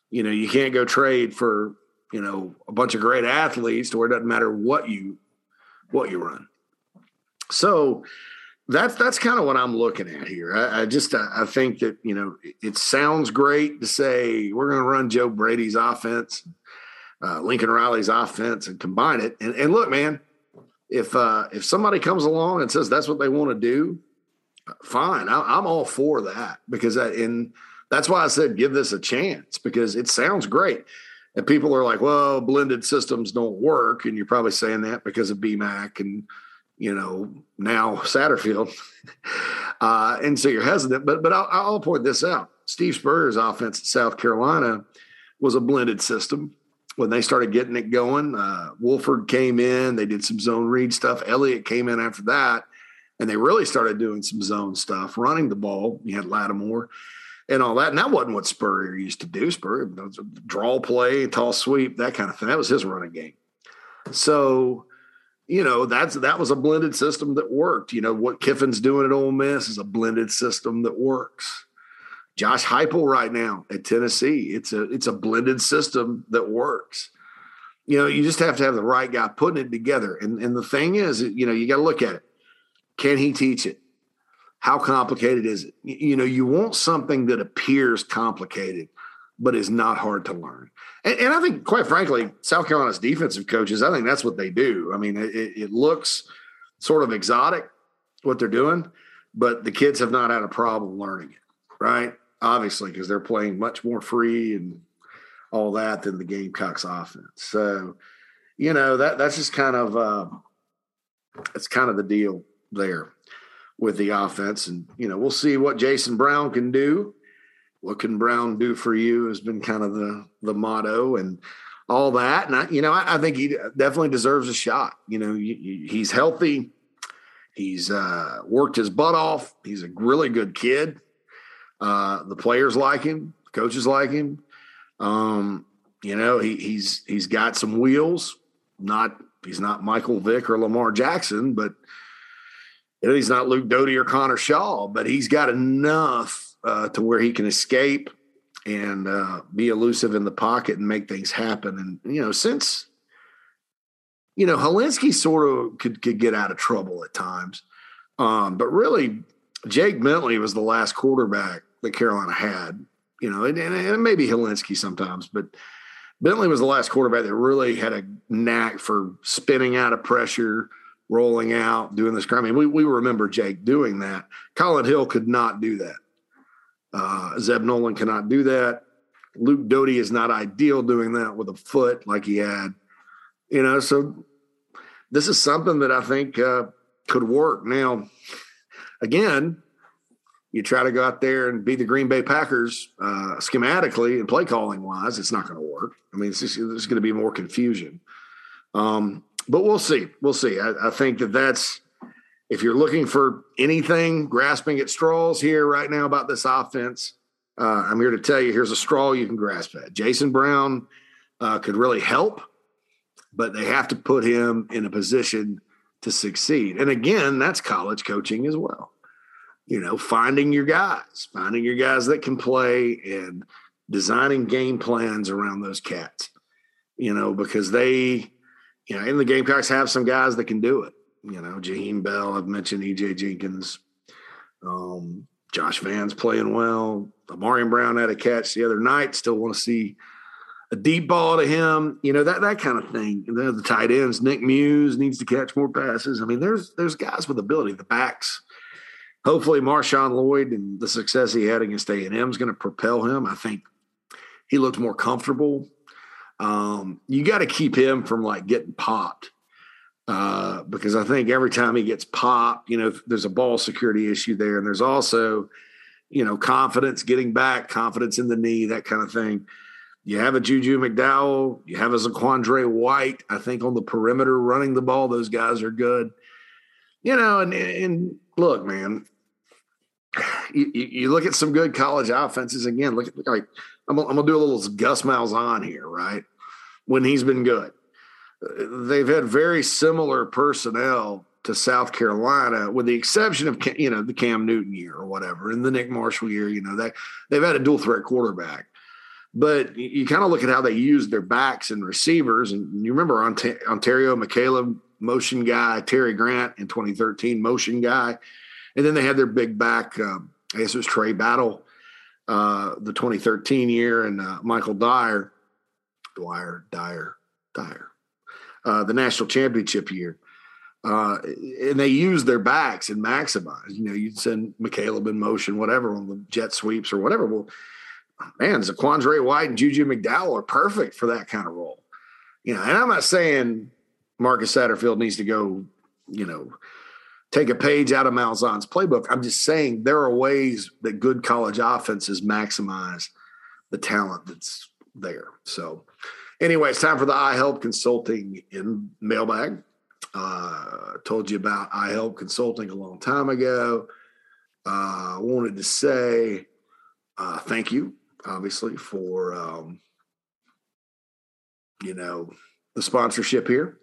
A: You know, you can't go trade for, you know, a bunch of great athletes to where it doesn't matter what you what you run. So that's that's kind of what I'm looking at here. I, I just I, I, think that you know it, sounds great to say we're going to run Joe Brady's offense, uh, Lincoln Riley's offense, and combine it. And, and look, man, if uh, if somebody comes along and says that's what they want to do, fine. I, am all for that because I, that's why I said give this a chance because it sounds great. And people are like, well, blended systems don't work. And you're probably saying that because of BMAC and, you know, now Satterfield. uh, and so you're hesitant. But but I'll, I'll point this out. Steve Spurrier's offense at South Carolina was a blended system. When they started getting it going, uh, Wolford came in. They did some zone read stuff. Elliott came in after that, and they really started doing some zone stuff, running the ball. You had Lattimore and all that. And that wasn't what Spurrier used to do. Spurrier was a draw play, tall sweep, that kind of thing. That was his running game. So, you know, that's that was a blended system that worked. You know, what Kiffin's doing at Ole Miss is a blended system that works. Josh Heupel right now at Tennessee, it's a it's a blended system that works. You know, you just have to have the right guy putting it together. And and the thing is, you know, you got to look at it. Can he teach it? How complicated is it? You know, you want something that appears complicated, but is not hard to learn. And, and, I think, quite frankly, South Carolina's defensive coaches, I think that's what they do. I mean, it, it looks sort of exotic what they're doing, but the kids have not had a problem learning it, right? Obviously, because they're playing much more free and all that than the Gamecocks offense. So, you know, that that's just kind of uh, that's kind of the deal there with the offense. And, you know, we'll see what Jason Brown can do. What can Brown do for you has been kind of the the motto and all that. And I, you know, I, I think he definitely deserves a shot. You know, he's healthy. He's uh, worked his butt off. He's a really good kid. Uh, the players like him. Coaches like him. Um, you know, he, he's he's got some wheels. Not he's not Michael Vick or Lamar Jackson, but you know, he's not Luke Doty or Connor Shaw, but he's got enough uh, to where he can escape and uh, be elusive in the pocket and make things happen. And you know, since you know Hilinski sort of could could get out of trouble at times, um, but really Jake Bentley was the last quarterback that Carolina had. You know, and, and maybe Hilinski sometimes, but Bentley was the last quarterback that really had a knack for spinning out of pressure rolling out, doing this. I mean, we, we remember Jake doing that. Collin Hill could not do that. Uh, Zeb Noland cannot do that. Luke Doty is not ideal doing that with a foot like he had. You know, so this is something that I think uh, could work. Now, again, you try to go out there and be the Green Bay Packers uh, schematically and play calling wise, it's not going to work. I mean, it's just, there's going to be more confusion. Um, but we'll see. We'll see. I, I, think that that's if you're looking for anything grasping at straws here right now about this offense, uh, I'm here to tell you here's a straw you can grasp at. Jason Brown uh, could really help, but they have to put him in a position to succeed. And again, that's college coaching as well. You know, finding your guys, finding your guys that can play and designing game plans around those cats, you know, because they, you know, and the Gamecocks have some guys that can do it. You know, Jaheim Bell, I've mentioned EJ Jenkins, um, Josh Vann's playing well. Ahmarean Brown had a catch the other night. Still want to see a deep ball to him. You know that that kind of thing. The, the tight ends, Nick Muse needs to catch more passes. I mean, there's there's guys with ability. The backs. Hopefully, Marshawn Lloyd and the success he had against A and M is going to propel him. I think he looked more comfortable um, you got to keep him from like getting popped. Uh, because I think every time he gets popped, you know, there's a ball security issue there. And there's also, you know, confidence getting back, confidence in the knee, that kind of thing. You have a Juju McDowell, you have a Zaquandre White, I think on the perimeter running the ball. Those guys are good. You know, and and look, man, you, you look at some good college offenses again. Look at like I'm, I'm gonna do a little Gus Malzahn here, right? When he's been good, they've had very similar personnel to South Carolina, with the exception of you know the Cam Newton year or whatever, and the Nick Marshall year. You know that they've had a dual threat quarterback, but you, kind of look at how they use their backs and receivers, and you remember Ontario McCalebb motion guy, Terry Grant in 2013 motion guy, and then they had their big back. Um, I guess it was Trey Battle uh, the 2013 year, and uh, Michael Dyer, Dwyer, Dyer, Dyer, uh, the national championship year. Uh, and they use their backs and maximize. You know, you'd send McCalebb in motion, whatever, on the jet sweeps or whatever. Well, man, Zaquandre White and Juju McDowell are perfect for that kind of role. You know, and I'm not saying Marcus Satterfield needs to go, you know, take a page out of Malzahn's playbook. I'm just saying there are ways that good college offenses maximize the talent that's there. So, anyway, it's time for the iHelp Consulting in mailbag. Uh, told you about iHelp Consulting a long time ago. I uh, wanted to say uh, thank you, obviously, for um, you know the sponsorship here.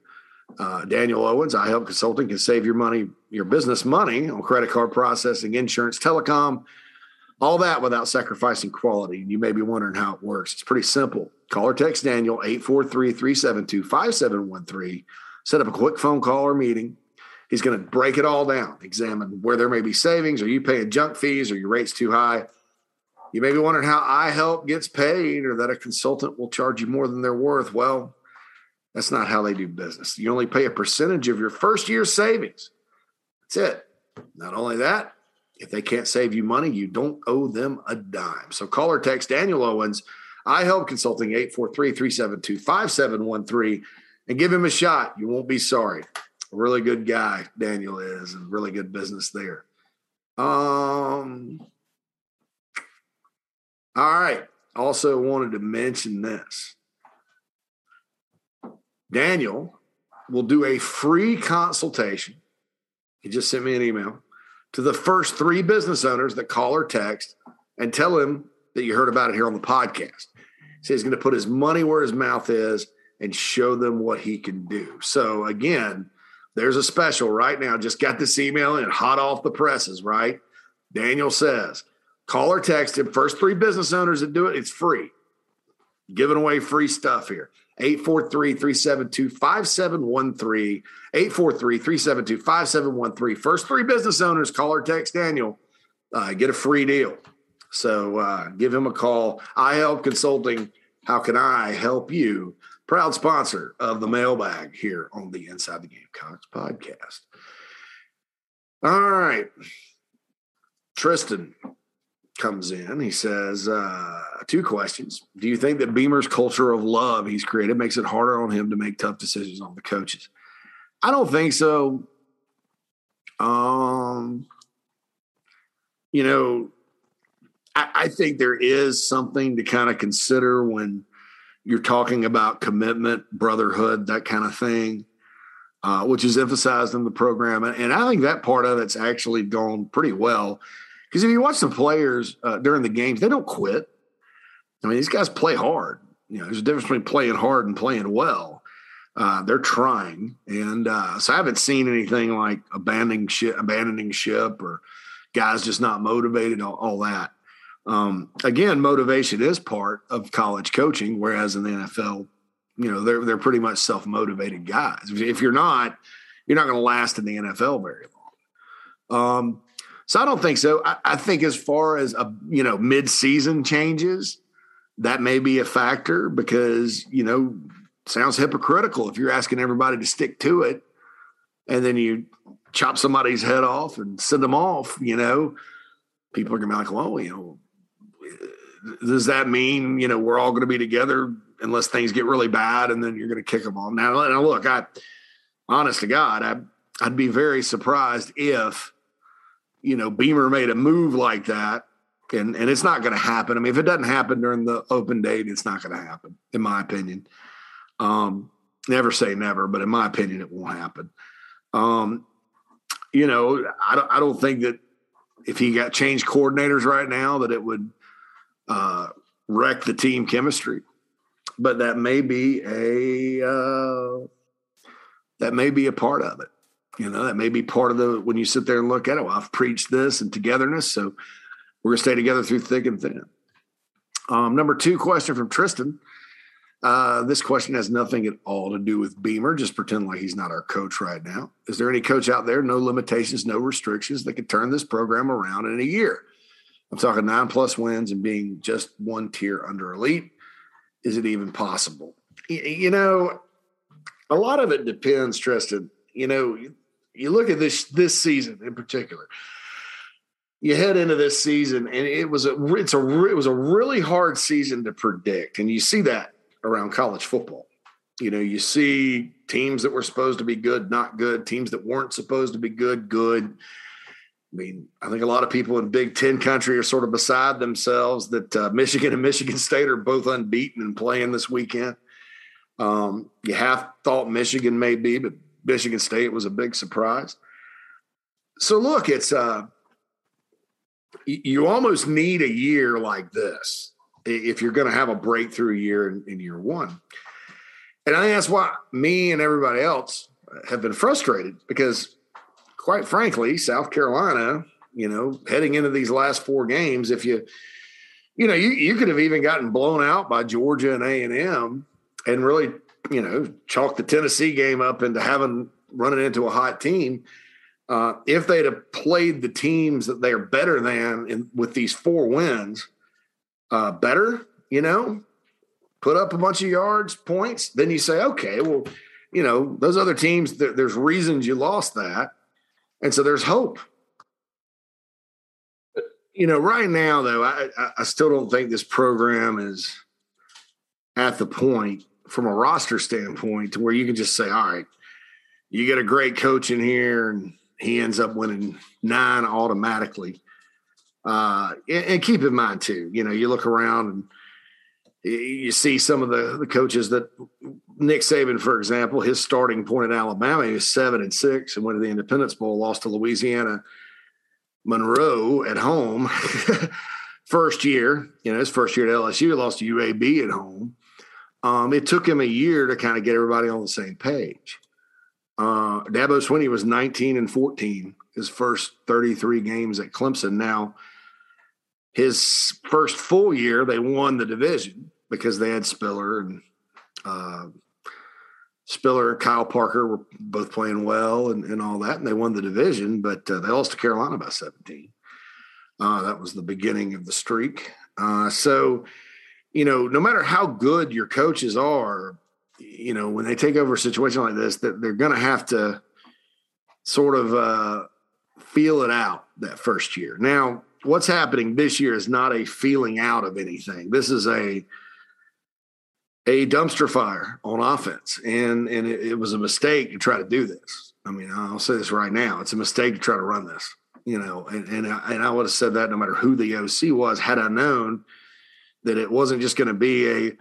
A: Uh, Daniel Owens, iHelp Consulting can save your money, your business money on credit card processing, insurance, telecom, all that without sacrificing quality. And you may be wondering how it works. It's pretty simple. Call or text Daniel 843 372 5713. Set up a quick phone call or meeting. He's going to break it all down, examine where there may be savings. Are you paying junk fees? Are your rates too high? You may be wondering how iHelp gets paid or that a consultant will charge you more than they're worth. Well, that's not how they do business. You only pay a percentage of your first year's savings. That's it. Not only that, if they can't save you money, you don't owe them a dime. So call or text Daniel Owens, iHelp Consulting 843 372 5713 and give him a shot. You won't be sorry. A really good guy, Daniel is, and really good business there. Um, all right. Also wanted to mention this. Daniel will do a free consultation. He just sent me an email to the first three business owners that call or text and tell him that you heard about it here on the podcast. Says he's going to put his money where his mouth is and show them what he can do. So again, there's a special right now. Just got this email and hot off the presses, right? Daniel says, call or text him. First three business owners that do it, it's free. Giving away free stuff here. 843 372 5713. 843 372 5713. First three business owners, call or text Daniel, uh, get a free deal. So uh, give him a call. I help consulting. How can I help you? Proud sponsor of the mailbag here on the Inside the Gamecocks podcast. All right. Tristan comes in. He says, uh, two questions. Do you think that Beamer's culture of love he's created makes it harder on him to make tough decisions on the coaches? I don't think so. Um, you know, I, I think there is something to kind of consider when you're talking about commitment, brotherhood, that kind of thing, uh, which is emphasized in the program. And, and I think that part of it's actually gone pretty well. Because if you watch the players uh, during the games, they don't quit. I mean, these guys play hard. You know, there's a difference between playing hard and playing well. Uh, they're trying, and uh, so I haven't seen anything like abandoning ship, abandoning ship, or guys just not motivated. All, all that. Um, again, motivation is part of college coaching, whereas in the NFL, you know, they're they're pretty much self motivated guys. If you're not, you're not going to last in the NFL very long. Um, so I don't think so. I, I think as far as a you know mid season changes, that may be a factor because you know sounds hypocritical if you're asking everybody to stick to it and then you chop somebody's head off and send them off you know people are gonna be like well you know does that mean you know we're all gonna be together unless things get really bad and then you're gonna kick them off now, now look i honest to god I, i'd be very surprised if you know beamer made a move like that and and it's not going to happen. I mean, if it doesn't happen during the open date, it's not going to happen, in my opinion. Um, never say never, but in my opinion, it won't happen. Um, you know, I don't I don't think that if he got changed coordinators right now that it would uh, wreck the team chemistry, but that may be a uh, that may be a part of it. You know, that may be part of the when you sit there and look at it. Well, I've preached this and togetherness, so we're to stay together through thick and thin. Um, number two question from Tristan. Uh, this question has nothing at all to do with Beamer. Just pretend like he's not our coach right now. Is there any coach out there, no limitations, no restrictions, that could turn this program around in a year? I'm talking nine plus wins and being just one tier under elite. Is it even possible? You know, a lot of it depends, Tristan. You know, you look at this this season in particular you head into this season and it was a it's a it was a really hard season to predict and you see that around college football you know you see teams that were supposed to be good not good teams that weren't supposed to be good good i mean i think a lot of people in big 10 country are sort of beside themselves that uh, michigan and michigan state are both unbeaten and playing this weekend um, you half thought michigan may be but michigan state was a big surprise so look it's uh you almost need a year like this if you're going to have a breakthrough year in, in, year one. And I think that's why me and everybody else have been frustrated because, quite frankly, South Carolina, you know, heading into these last four games, if you, you know, you, you could have even gotten blown out by Georgia and A and M, and really, you know, chalk the Tennessee game up into having running into a hot team. Uh, if they'd have played the teams that they are better than in, with these four wins, uh, better, you know, put up a bunch of yards, points, then you say, okay, well, you know, those other teams, there, there's reasons you lost that. And so there's hope. You know, right now, though, I, I still don't think this program is at the point from a roster standpoint to where you can just say, all right, you get a great coach in here and he ends up winning nine automatically. Uh, and, keep in mind too, you know, you look around and you see some of the, the coaches that Nick Saban, for example, his starting point at Alabama, he was seven and six and went to the Independence Bowl, lost to Louisiana Monroe at home. first year, you know, his first year at LSU, he lost to UAB at home. Um, it took him a year to kind of get everybody on the same page. Uh, Dabo Swinney was 19 and 14 his first 33 games at Clemson. Now, his first full year, they won the division because they had Spiller and uh, Spiller and Kyle Parker were both playing well and, and all that, and they won the division, but uh, they lost to Carolina by 17. Uh, that was the beginning of the streak. Uh, so, you know, no matter how good your coaches are, you know, when they take over a situation like this, that they're going to have to sort of uh, feel it out that first year. Now, what's happening this year is not a feeling out of anything. This is a a dumpster fire on offense, and and it, it was a mistake to try to do this. I mean, I'll say this right now: it's a mistake to try to run this. You know, and and I, and I would have said that no matter who the OC was, had I known that it wasn't just going to be a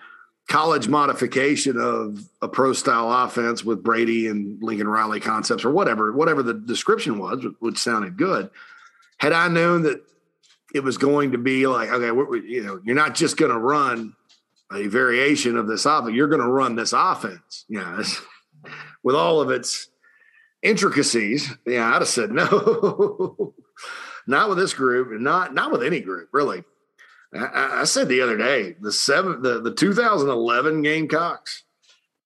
A: college modification of a pro style offense with Brady and Lincoln Riley concepts or whatever, whatever the description was, which sounded good. Had I known that it was going to be like, okay, you know, you're not just going to run a variation of this offense, you're going to run this offense, you know, with all of its intricacies. Yeah, I'd have said no, not with this group, not not with any group, really. I, I said the other day the seven the, the 2011 Gamecocks,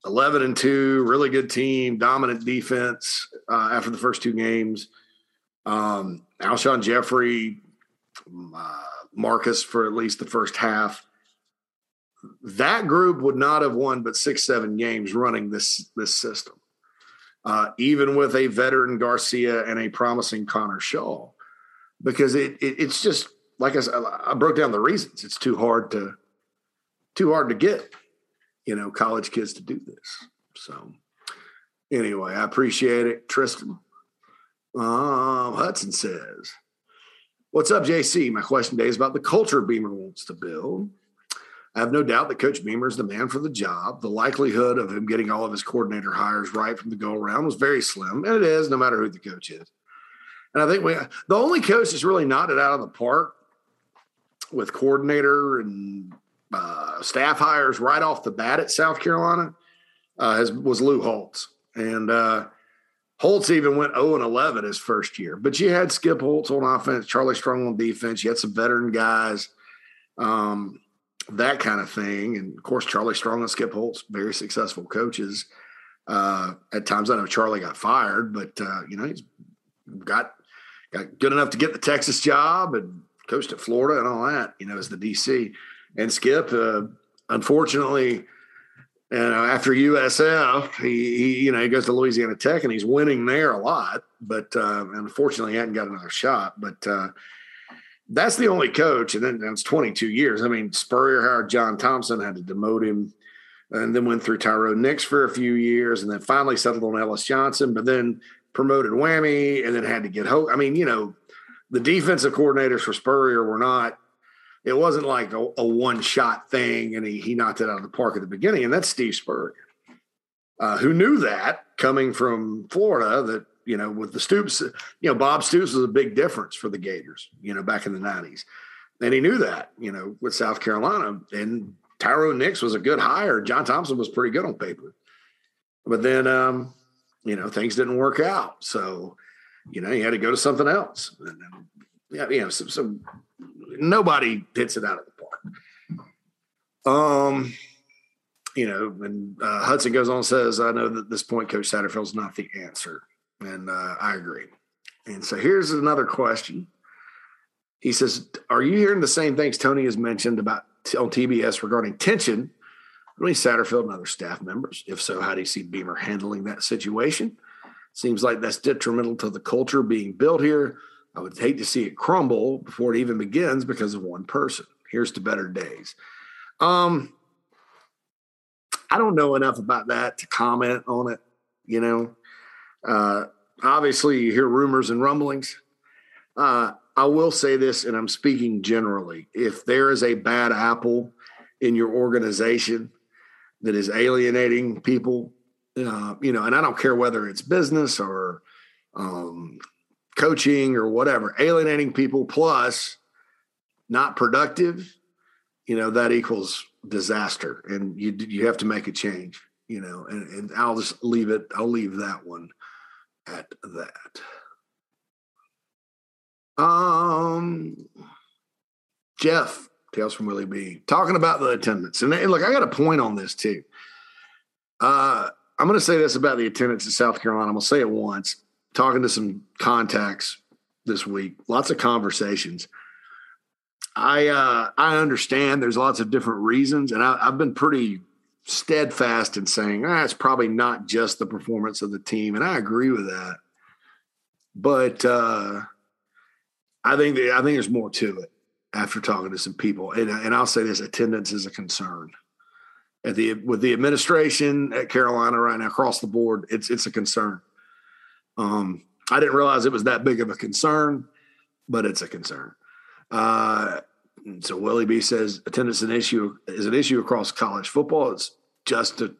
A: 11 and two, really good team, dominant defense uh, after the first two games. Um, Alshon Jeffery, uh, Marcus for at least the first half. That group would not have won but six, seven games running this this system, uh, even with a veteran Garcia and a promising Connor Shaw, because it, it it's just like I said, I broke down the reasons. It's too hard to too hard to get, you know, college kids to do this. So anyway, I appreciate it, Tristan. Um, Hudson says, "What's up, JC? My question today is about the culture Beamer wants to build." I have no doubt that Coach Beamer is the man for the job. The likelihood of him getting all of his coordinator hires right from the go around was very slim, and it is no matter who the coach is. And I think we, the only coach that's really knocked it out of the park with coordinator and uh, staff hires right off the bat at South Carolina uh, has, was Lou Holtz. And uh, Holtz even went 0 and 11 his first year. But you had Skip Holtz on offense, Charlie Strong on defense. You had some veteran guys, um, that kind of thing. And of course, Charlie Strong and Skip Holtz, very successful coaches. Uh, at times, I know Charlie got fired, but uh, you know he's got got good enough to get the Texas job and coached at Florida and all that, you know, as the DC. And Skip, uh, unfortunately, you know, after USF, he, he, you know he goes to Louisiana Tech and he's winning there a lot, but uh, unfortunately, he hadn't got another shot. But uh, that's the only coach, and then it's 22 years. I mean, Spurrier hired John Thompson, had to demote him, and then went through Tyrone Nix for a few years, and then finally settled on Ellis Johnson, but then promoted Whammy, and then had to get Hoke. I mean, you know, the defensive coordinators for Spurrier were not. It wasn't like a, a one shot thing, and he he knocked it out of the park at the beginning. And that's Steve Spurrier, uh, who knew that coming from Florida. That you know, with the Stoops, you know, Bob Stoops was a big difference for the Gators. You know, back in the nineties, and he knew that. You know, with South Carolina, and Tyrone Nix was a good hire. John Thompson was pretty good on paper, but then um, you know, things didn't work out. So, you know, you had to go to something else. And, yeah, you know, so, so nobody hits it out of the park. Um, you know, and uh, Hudson goes on and says, I know that this point, Coach Satterfield's not the answer. And uh, I agree. And so here's another question. He says, Are you hearing the same things Tony has mentioned about on TBS regarding tension between Satterfield and other staff members? If so, how do you see Beamer handling that situation? Seems like that's detrimental to the culture being built here. I would hate to see it crumble before it even begins because of one person. Here's to better days. Um, I don't know enough about that to comment on it. You know, uh, obviously you hear rumors and rumblings. Uh, I will say this, and I'm speaking generally. If there is a bad apple in your organization that is alienating people, uh, you know, and I don't care whether it's business or um, coaching or whatever, alienating people plus not productive, you know, that equals disaster, and you you have to make a change, you know. And, and I'll just leave it. I'll leave that one at that. Um, Jeff Tales from Willie B talking about the attendance, and, and look, I got a point on this too. Uh, I'm going to say this about the attendance in South Carolina. I'm going to say it once. Talking to some contacts this week, lots of conversations. I uh, I understand there's lots of different reasons, and I, have been pretty steadfast in saying ah, it's probably not just the performance of the team, and I agree with that. But uh, I think that, I think there's more to it after talking to some people, and and I'll say this: attendance is a concern at the with the administration at Carolina right now across the board. It's it's a concern. Um, I didn't realize it was that big of a concern, but it's a concern. Uh, so Willie B says attendance an issue is an issue across college football. It's just a,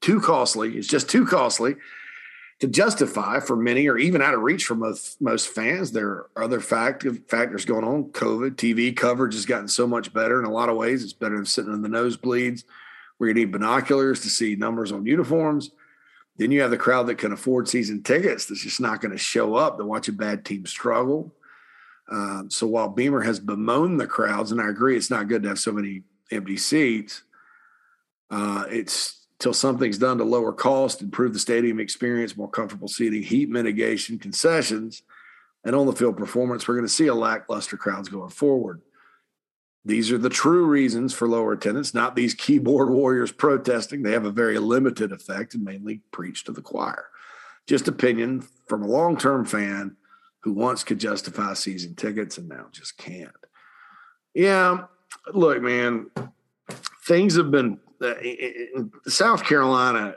A: too costly. It's just too costly to justify for many or even out of reach for most most fans. There are other fact, factors going on. COVID, TV coverage has gotten so much better in a lot of ways. It's better than sitting in the nosebleeds where you need binoculars to see numbers on uniforms. Then you have the crowd that can afford season tickets that's just not going to show up to watch a bad team struggle. Uh, so while Beamer has bemoaned the crowds, and I agree it's not good to have so many empty seats, uh, it's till something's done to lower cost, improve the stadium experience, more comfortable seating, heat mitigation, concessions, and on the field performance, we're going to see a lackluster crowds going forward. These are the true reasons for lower attendance, not these keyboard warriors protesting. They have a very limited effect and mainly preach to the choir. Just opinion from a long term fan who once could justify season tickets and now just can't. Yeah, look, man, things have been South Carolina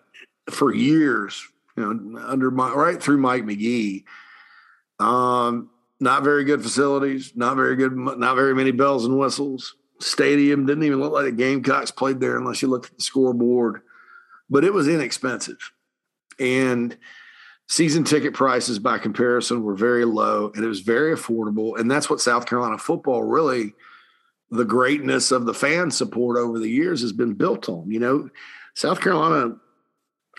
A: for years, you know, under my right through Mike McGee. Um, not very good facilities, not very good, not very many bells and whistles. Stadium didn't even look like the Gamecocks played there unless you looked at the scoreboard, but it was inexpensive. And season ticket prices by comparison were very low and it was very affordable. And that's what South Carolina football really, the greatness of the fan support over the years has been built on. You know, South Carolina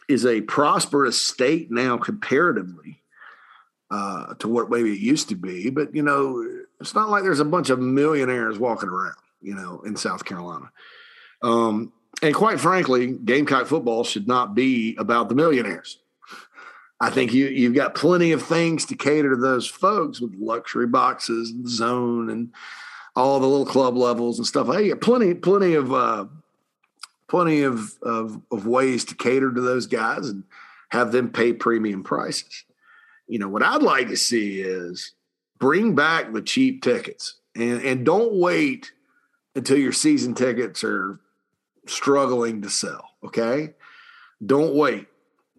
A: is a prosperous state now comparatively uh, to what maybe it used to be. But, you know, it's not like there's a bunch of millionaires walking around, you know, in South Carolina. Um, and quite frankly, Gamecock football should not be about the millionaires. I think you you've got plenty of things to cater to those folks with luxury boxes and zone and all the little club levels and stuff. Hey, plenty plenty of uh, plenty of, of of ways to cater to those guys and have them pay premium prices. You know what I'd like to see is bring back the cheap tickets and and don't wait until your season tickets are struggling to sell. Okay, don't wait.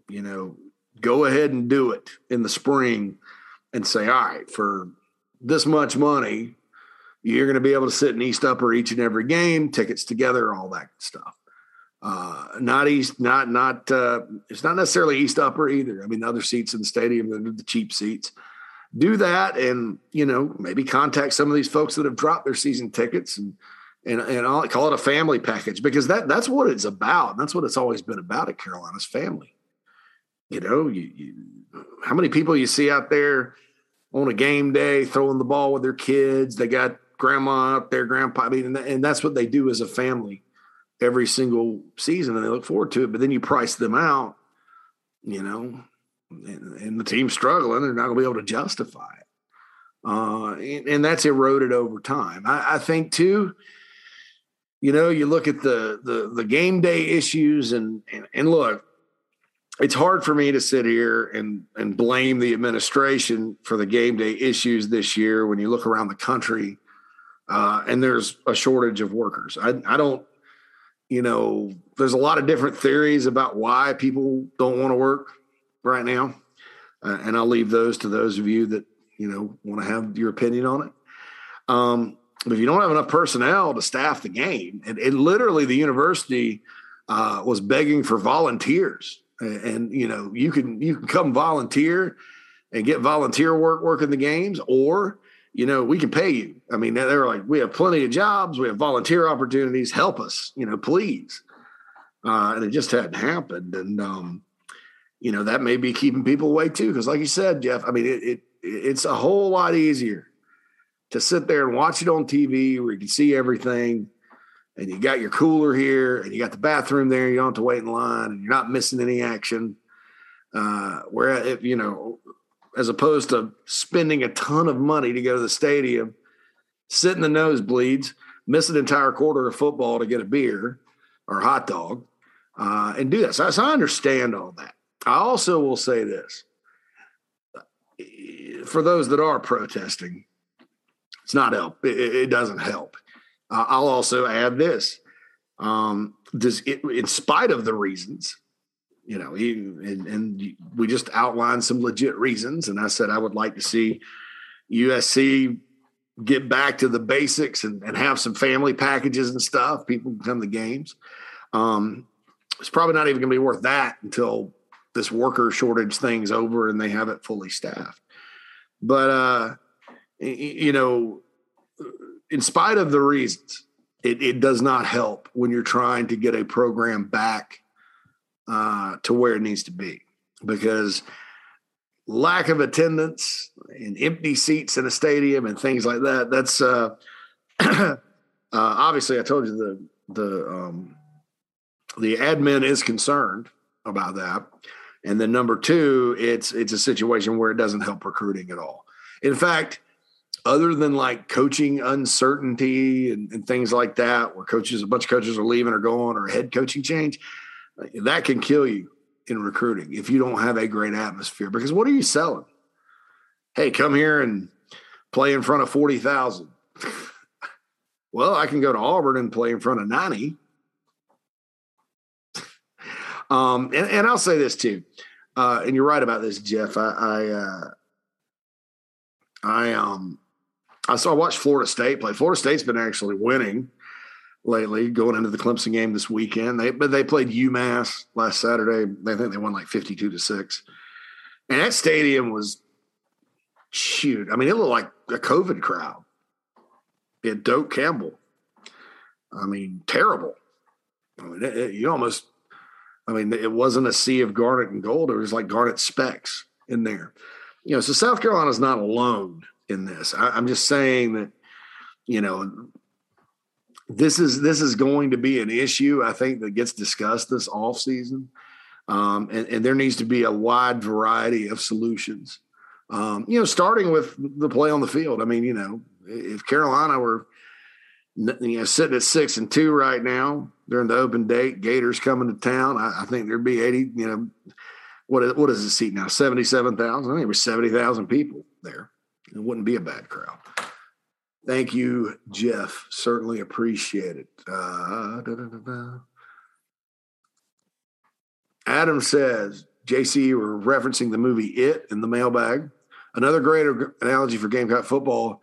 A: You know, go ahead and do it in the spring and say, all right, for this much money, you're going to be able to sit in East Upper each and every game, tickets together, all that stuff. Uh, not East, not not. Uh, it's not necessarily East Upper either. I mean, the other seats in the stadium, the, the cheap seats. Do that, and you know, maybe contact some of these folks that have dropped their season tickets, and and and I'll call it a family package because that that's what it's about. That's what it's always been about at Carolina's family you know, you, you, how many people you see out there on a game day throwing the ball with their kids? They got grandma out there, grandpa. I mean, and, and that's what they do as a family every single season, and they look forward to it. But then you price them out, you know, and, and the team's struggling. They're not going to be able to justify it, uh, and, and, that's eroded over time. I, I think too you know, you look at the the the game day issues and, and and, look, it's hard for me to sit here and and blame the administration for the game day issues this year when you look around the country uh, and there's a shortage of workers. I I don't, you know, there's a lot of different theories about why people don't want to work right now, uh, and I'll leave those to those of you that you know want to have your opinion on it. Um, but if you don't have enough personnel to staff the game, and, and literally the university uh, was begging for volunteers, and, and, you know you can you can come volunteer and get volunteer work working the games, or you know we can pay you. I mean they were like we have plenty of jobs, we have volunteer opportunities, help us, you know, please. Uh, and it just hadn't happened, and um, you know that may be keeping people away too, because like you said, Jeff, I mean it, it it's a whole lot easier to sit there and watch it on TV where you can see everything and you got your cooler here and you got the bathroom there, you don't have to wait in line and you're not missing any action. Uh, where if you know, as opposed to spending a ton of money to go to the stadium, sit in the nosebleeds, miss an entire quarter of football to get a beer or a hot dog, uh, and do that. So, so I understand all that. I also will say this for those that are protesting, it's not help. It, it doesn't help. Uh, I'll also add this: um, does it, in spite of the reasons, you know, he, and, and we just outlined some legit reasons, and I said I would like to see USC get back to the basics and, and have some family packages and stuff. People come to games. Um, it's probably not even going to be worth that until this worker shortage thing's over and they have it fully staffed. But uh, you know, in spite of the reasons, it, it does not help when you're trying to get a program back uh, to where it needs to be because lack of attendance and empty seats in a stadium and things like that. That's uh, uh, obviously I told you the the um, the admin is concerned about that, and then number two, it's it's a situation where it doesn't help recruiting at all. In fact, other than like coaching uncertainty and, and, things like that, where coaches, a bunch of coaches are leaving or going, or head coaching change, that can kill you in recruiting if you don't have a great atmosphere. Because what are you selling? Hey, come here and play in front of 40,000. well, I can go to Auburn and play in front of 90. um, and, and, I'll say this too. Uh, and you're right about this, Jeff. I, I, uh, I um I saw I watched Florida State play. Florida State's been actually winning lately, going into the Clemson game this weekend. They but they played UMass last Saturday. I think they won like fifty two to six, and that stadium was shoot. I mean, it looked like a COVID crowd. It had Campbell. I mean, terrible. I mean, it, it, you almost. I mean, it wasn't a sea of garnet and gold. It was like garnet specks in there. You know, so South Carolina's not alone in this. I, am just saying that, you know, this is this is going to be an issue. I think that gets discussed this off season, um, and, and, there needs to be a wide variety of solutions. Um, you know, starting with the play on the field. I mean, you know, if Carolina were you know sitting at six and two right now during the open date, Gators coming to town, I, I think there'd be eighty. You know, what is, what is the seat now? Seventy seven thousand. I think it was seventy thousand people there. It wouldn't be a bad crowd. Thank you, Jeff. Certainly appreciate it. Uh, da, da, da, Adam says, JC, we're referencing the movie It in the mailbag. Another great analogy for Gamecock football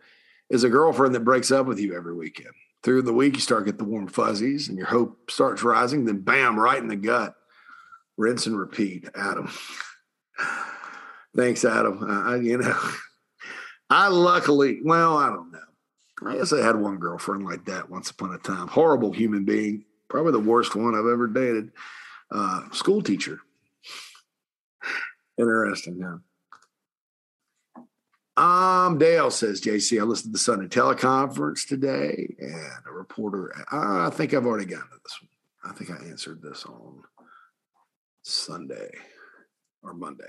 A: is a girlfriend that breaks up with you every weekend. Through the week, you start get the warm fuzzies and your hope starts rising, then bam, right in the gut. Rinse and repeat, Adam. Thanks, Adam. Uh, you know, I luckily, well, I don't know. I guess I had one girlfriend like that once upon a time. Horrible human being, probably the worst one I've ever dated. Uh, school teacher. Interesting, yeah. Um, Dale says, JC, I listened to the Sunday teleconference today, and a reporter. I think I've already gotten to this one. I think I answered this on Sunday or Monday,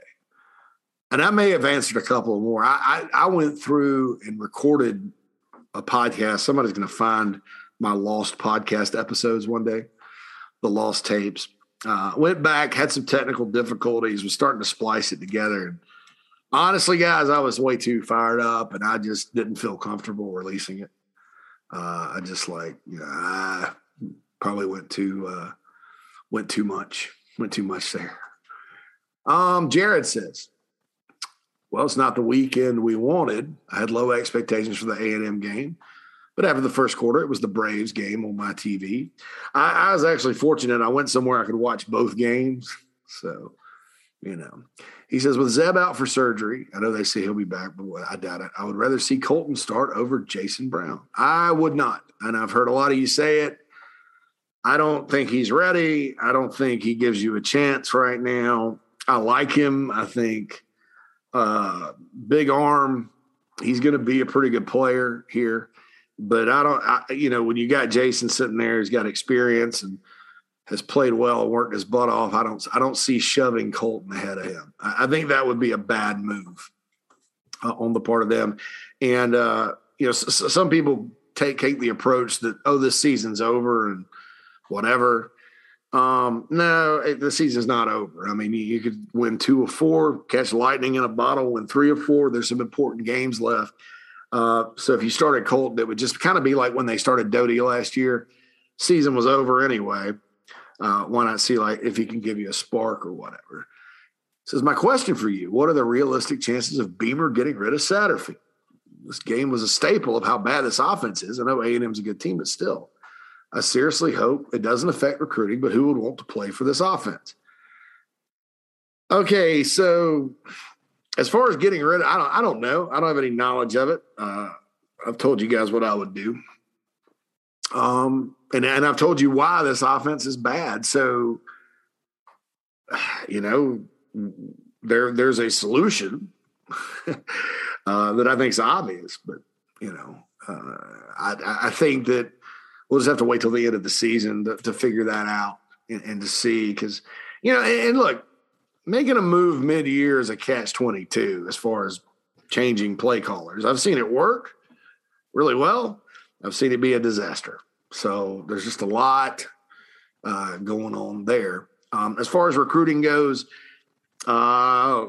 A: and I may have answered a couple more. I I, I went through and recorded a podcast. Somebody's going to find my lost podcast episodes one day, the lost tapes. Uh, went back, had some technical difficulties, was starting to splice it together. And honestly, guys, I was way too fired up and I just didn't feel comfortable releasing it. Uh, I just like, you know, I probably went too, uh, went too much, went too much there. Um, Jared says, well, it's not the weekend we wanted. I had low expectations for the A&M game. But after the first quarter, it was the Braves game on my TV. I, I, was actually fortunate. I went somewhere I could watch both games. So, you know, he says, with Zeb out for surgery, I know they say he'll be back, but I doubt it. I would rather see Colton start over Jason Brown. I would not. And I've heard a lot of you say it. I don't think he's ready. I don't think he gives you a chance right now. I like him. I think uh, big arm. He's going to be a pretty good player here. But I don't, I, you know, when you got Jason sitting there, he's got experience and has played well and worked his butt off. I don't, I don't see shoving Colton ahead of him. I, I think that would be a bad move uh, on the part of them. And uh, you know, s- some people take take the approach that oh, this season's over and whatever. Um, no, the season's not over. I mean, you, you could win two or four, catch lightning in a bottle, win three or four. There's some important games left. Uh, so if you started Colton, it would just kind of be like when they started Doty last year. Season was over anyway. Uh, why not see like if he can give you a spark or whatever? Says my question for you: What are the realistic chances of Beamer getting rid of Satterfield? This game was a staple of how bad this offense is. I know A and M's a good team, but still, I seriously hope it doesn't affect recruiting. But who would want to play for this offense? Okay, so as far as getting rid of, I don't, I don't know. I don't have any knowledge of it. Uh, I've told you guys what I would do. Um, and, and I've told you why this offense is bad. So, you know, there, there's a solution uh, that I think is obvious, but you know, uh, I, I think that we'll just have to wait till the end of the season to, to figure that out and, and to see, because, you know, and, and look, making a move mid-year is a catch 22 as far as changing play callers. I've seen it work really well. I've seen it be a disaster. So there's just a lot uh, going on there. Um, as far as recruiting goes, uh,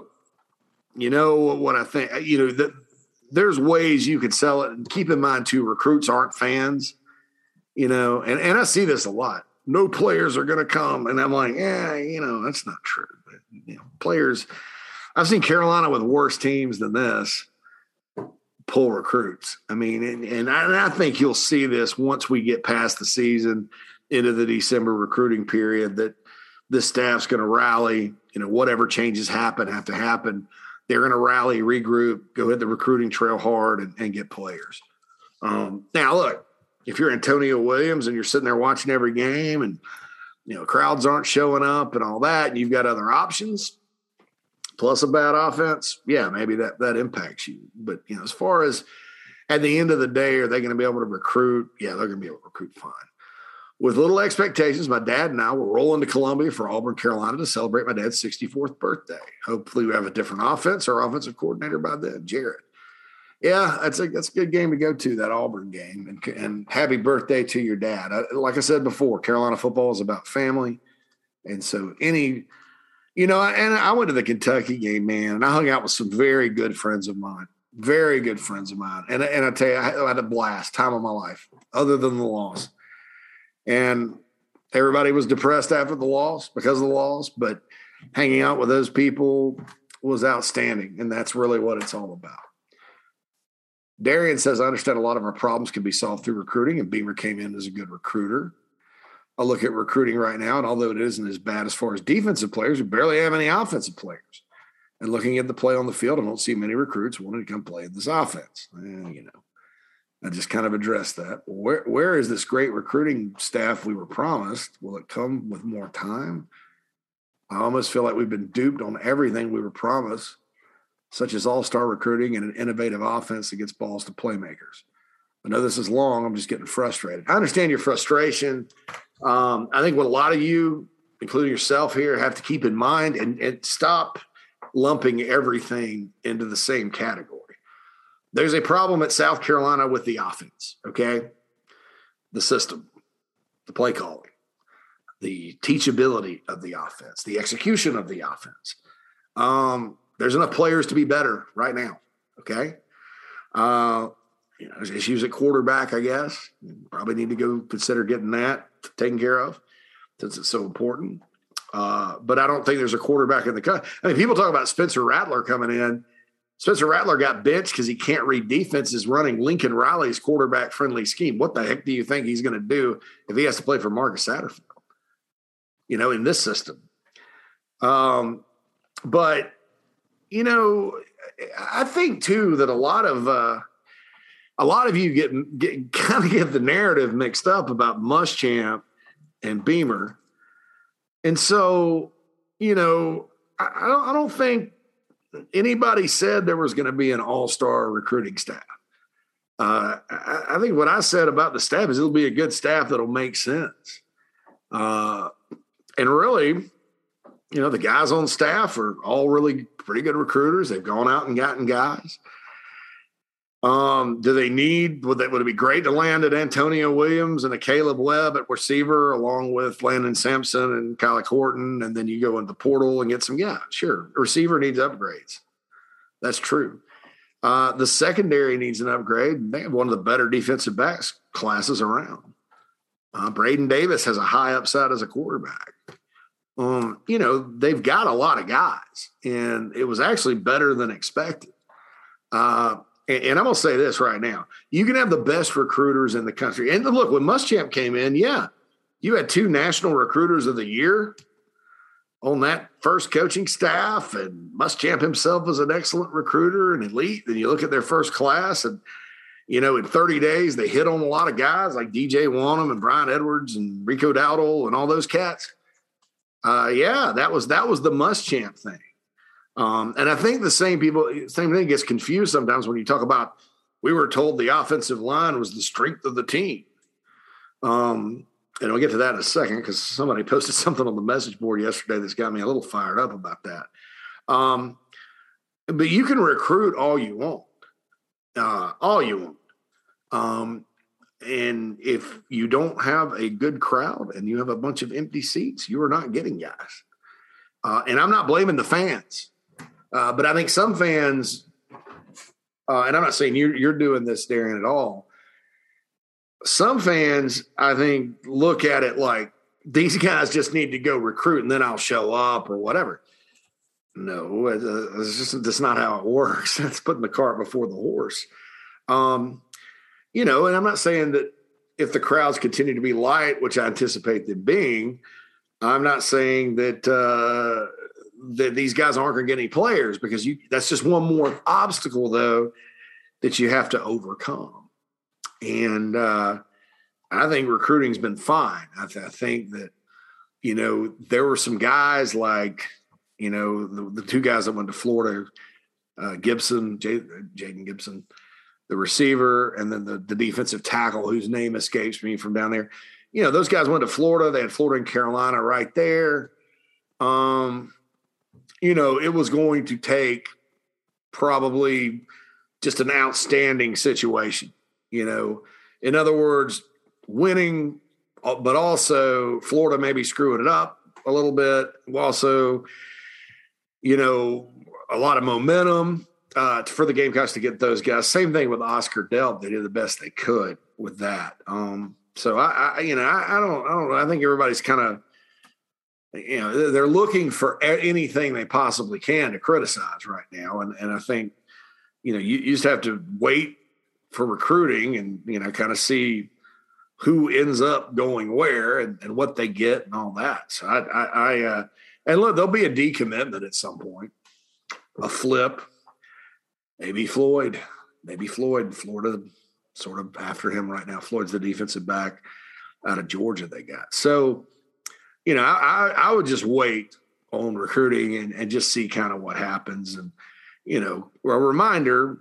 A: you know what I think. You know that there's ways you could sell it. And keep in mind too, recruits aren't fans. You know, and and I see this a lot. No players are going to come, and I'm like, yeah, you know, that's not true you know, players. I've seen Carolina with worse teams than this pull recruits. I mean, and, and, I, and I think you'll see this once we get past the season into the December recruiting period that the staff's going to rally. You know, whatever changes happen have to happen. They're going to rally, regroup, go hit the recruiting trail hard, and, and get players. Um, now, look, if you're Antonio Williams and you're sitting there watching every game and you know, crowds aren't showing up and all that, and you've got other options, plus a bad offense, yeah, maybe that that impacts you. But you know, as far as at the end of the day, are they going to be able to recruit? Yeah, they're going to be able to recruit fine. With little expectations, my dad and I were rolling to Columbia for Auburn, Carolina to celebrate my dad's 64th birthday. Hopefully, we have a different offense or offensive coordinator by then, Jared. Yeah, that's a that's a good game to go to that Auburn game, and and happy birthday to your dad. I, like I said before, Carolina football is about family, and so any, you know, and I went to the Kentucky game, man, and I hung out with some very good friends of mine, very good friends of mine, and and I tell you, I had a blast, time of my life, other than the loss, and everybody was depressed after the loss because of the loss, but hanging out with those people was outstanding, and that's really what it's all about. Darian says, I understand a lot of our problems can be solved through recruiting, and Beamer came in as a good recruiter. I look at recruiting right now, and although it isn't as bad as far as defensive players, we barely have any offensive players. And looking at the play on the field, I don't see many recruits wanting to come play in this offense. Eh, you know, I just kind of addressed that. Where where is this great recruiting staff we were promised? Will it come with more time? I almost feel like we've been duped on everything we were promised, such as all star recruiting and an innovative offense that gets balls to playmakers. I know this is long. I'm just getting frustrated. I understand your frustration. Um, I think what a lot of you, including yourself here, have to keep in mind and, and stop lumping everything into the same category. There's a problem at South Carolina with the offense, okay? The system, the play calling, the teachability of the offense, the execution of the offense. Um, there's enough players to be better right now, okay? Uh, you know, issues at quarterback, I guess. Probably need to go consider getting that taken care of since it's so important. Uh, but I don't think there's a quarterback in the country. I mean, people talk about Spencer Rattler coming in. Spencer Rattler got benched because he can't read defenses running Lincoln Riley's quarterback friendly scheme. What the heck do you think he's going to do if he has to play for Marcus Satterfield? You know, in this system. Um, but, you know, I think too that a lot of, uh, a lot of you get, get kind of get the narrative mixed up about Muschamp and Beamer. And so, you know, I, I don't, I don't think anybody said there was going to be an all-star recruiting staff. Uh, I, I, think what I said about the staff is it'll be a good staff that'll make sense. Uh, and really, you know, the guys on staff are all really pretty good recruiters. They've gone out and gotten guys. Um, do they need would that would it be great to land at Antonio Williams and a Caleb Webb at receiver along with Landon Sampson and Kyle Horton, and then you go into the portal and get some guys? Sure. receiver needs upgrades. That's true. Uh, the secondary needs an upgrade. They have one of the better defensive backs classes around. Uh, Braden Davis has a high upside as a quarterback. Um, you know, they've got a lot of guys, and it was actually better than expected. Uh, and, I'm gonna say this right now: you can have the best recruiters in the country. And look, when Muschamp came in, yeah, you had two national recruiters of the year on that first coaching staff, and Muschamp himself was an excellent recruiter and elite. Then you look at their first class, and you know, in 30 days, they hit on a lot of guys like DJ Wonnum and Bryan Edwards and Rico Dowdle and all those cats. Uh, yeah, that was that was the Muschamp thing. Um, and I think the same people, same thing gets confused sometimes when you talk about. We were told the offensive line was the strength of the team. Um, and we'll get to that in a second because somebody posted something on the message board yesterday that's got me a little fired up about that. Um, but you can recruit all you want, uh, all you want. Um, and if you don't have a good crowd and you have a bunch of empty seats, you are not getting guys. Uh, and I'm not blaming the fans. Uh, but I think some fans, uh, and I'm not saying you're, you're doing this, Darren, at all. Some fans, I think, look at it like these guys just need to go recruit and then I'll show up or whatever. No, it's just that's not how it works. That's putting the cart before the horse. Um, you know, and I'm not saying that if the crowds continue to be light, which I anticipate them being, I'm not saying that uh, that these guys aren't going to get any players because you that's just one more obstacle though that you have to overcome. And uh, I think recruiting's been fine. I, th- I, think that you know there were some guys like you know the, the two guys that went to Florida, uh, Gibson, Jaden Gibson, the receiver, and then the, the defensive tackle whose name escapes me from down there. You know those guys went to Florida. They had Florida and Carolina right there. Um, you know, it was going to take probably just an outstanding situation. You know, in other words, winning, uh, but also Florida maybe screwing it up a little bit. Also, you know, a lot of momentum uh, for the Gamecocks to get those guys. Same thing with Oscar Delp; they did the best they could with that. Um, so I, I you know, I, I, don't, I don't. I think everybody's kind of you know they're looking for anything they possibly can to criticize right now and and i think you know you, you just have to wait for recruiting and you know kind of see who ends up going where and, and what they get and all that so i i, I uh and look there'll be a decommitment at some point a flip maybe floyd maybe floyd florida sort of after him right now floyd's the defensive back out of georgia they got so you know, I, I would just wait on recruiting and, and just see kind of what happens. And, you know, a reminder,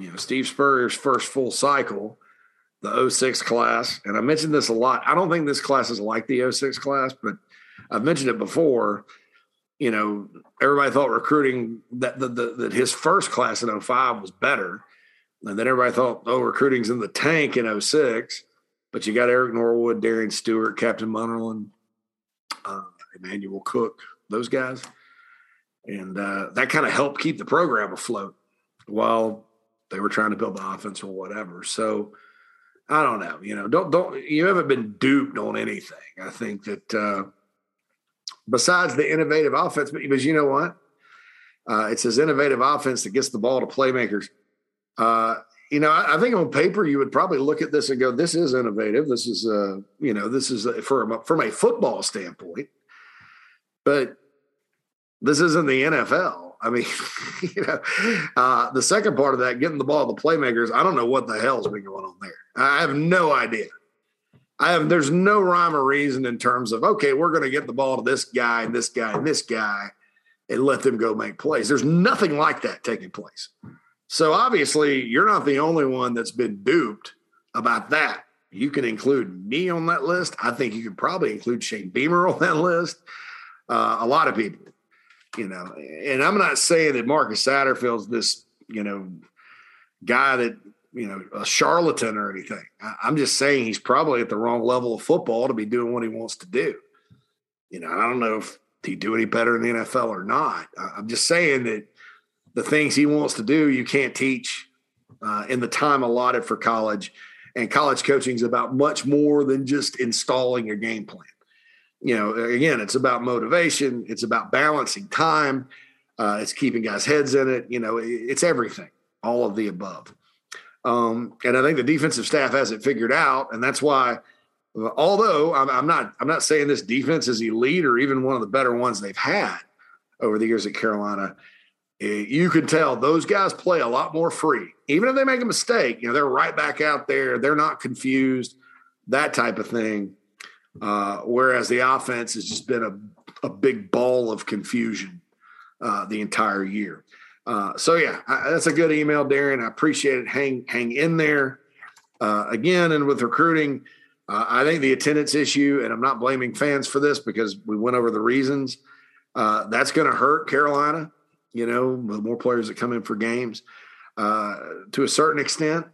A: you know, Steve Spurrier's first full cycle, the 06 class, and I mentioned this a lot. I don't think this class is like the 06 class, but I've mentioned it before. You know, everybody thought recruiting that, that, that his first class in 05 was better. And then everybody thought, oh, recruiting's in the tank in 06. But you got Eric Norwood, Darian Stewart, Captain Munnerlyn, uh, Emmanuel Cook, those guys. And uh, that kind of helped keep the program afloat while they were trying to build the offense or whatever. So I don't know. You know, don't don't you haven't been duped on anything. I think that uh, besides the innovative offense, because you know what, uh, it's his innovative offense that gets the ball to playmakers. Uh, you know, I, I, think on paper you would probably look at this and go, "This is innovative. This is, uh, you know, this is a, from a, from a football standpoint." But this isn't the NFL. I mean, you know, uh, the second part of that, getting the ball to the playmakers, I don't know what the hell's been going on there. I have no idea. I have there's no rhyme or reason in terms of okay, we're going to get the ball to this guy and this guy and this guy and let them go make plays. There's nothing like that taking place. So obviously, you're not the only one that's been duped about that. You can include me on that list. I think you could probably include Shane Beamer on that list uh, a lot of people, you know. And I'm not saying that Marcus Satterfield's this, you know, guy that you know a charlatan or anything. I, I'm just saying he's probably at the wrong level of football to be doing what he wants to do. You know, I don't know if he'd do any better in the NFL or not. I'm just saying that the things he wants to do, you can't teach uh, in the time allotted for college. And college coaching is about much more than just installing a game plan you know, again, it's about motivation, it's about balancing time, uh, it's keeping guys' heads in it. You know, it's everything, all of the above. Um, and I think the defensive staff has it figured out, and that's why. Although I'm, I'm not, I'm not saying this defense is elite or even one of the better ones they've had over the years at Carolina. Eh, you can tell those guys play a lot more free. Even if they make a mistake, you know, they're right back out there. They're not confused, that type of thing. Uh, whereas the offense has just been a, a big ball of confusion uh, the entire year. Uh, so yeah, I, that's a good email, Darren. I appreciate it. Hang hang in there. Uh, again, and with recruiting, uh, I think the attendance issue, and I'm not blaming fans for this because we went over the reasons. that's going to hurt Carolina. You know, with more players that come in for games, to a certain extent.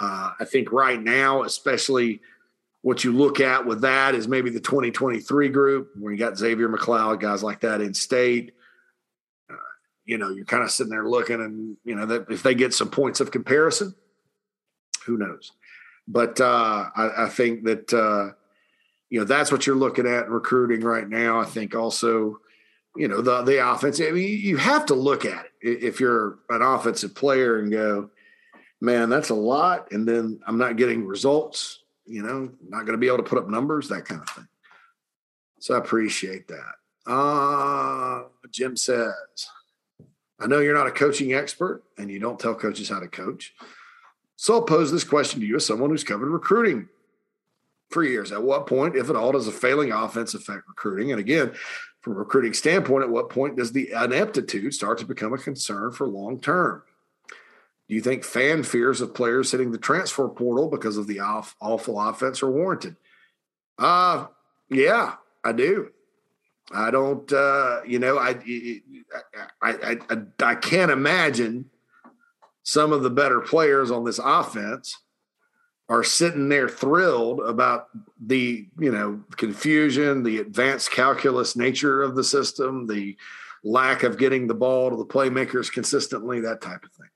A: I think right now, especially what you look at with that is maybe the 2023 group where you got Xzavier McLeod, guys like that in state. You know, you're kind of sitting there looking, and you know that if they get some points of comparison, who knows? But uh, I, I, think that uh, you know that's what you're looking at in recruiting right now. I think also, you know, the the offense. I mean, you have to look at it if you're an offensive player and go, man, that's a lot, and then I'm not getting results you know, not going to be able to put up numbers, that kind of thing. So I appreciate that. Uh, Jim says, I know you're not a coaching expert and you don't tell coaches how to coach. So I'll pose this question to you as someone who's covered recruiting for years. At what point, if at all, does a failing offense affect recruiting? And again, from a recruiting standpoint, at what point does the ineptitude start to become a concern for long term? Do you think fan fears of players hitting the transfer portal because of the off, awful offense are warranted? Uh, yeah, I do. I don't, uh, you know, I, I, I, I, can't imagine some of the better players on this offense are sitting there thrilled about the, you know, confusion, the advanced calculus nature of the system, the lack of getting the ball to the playmakers consistently, that type of thing.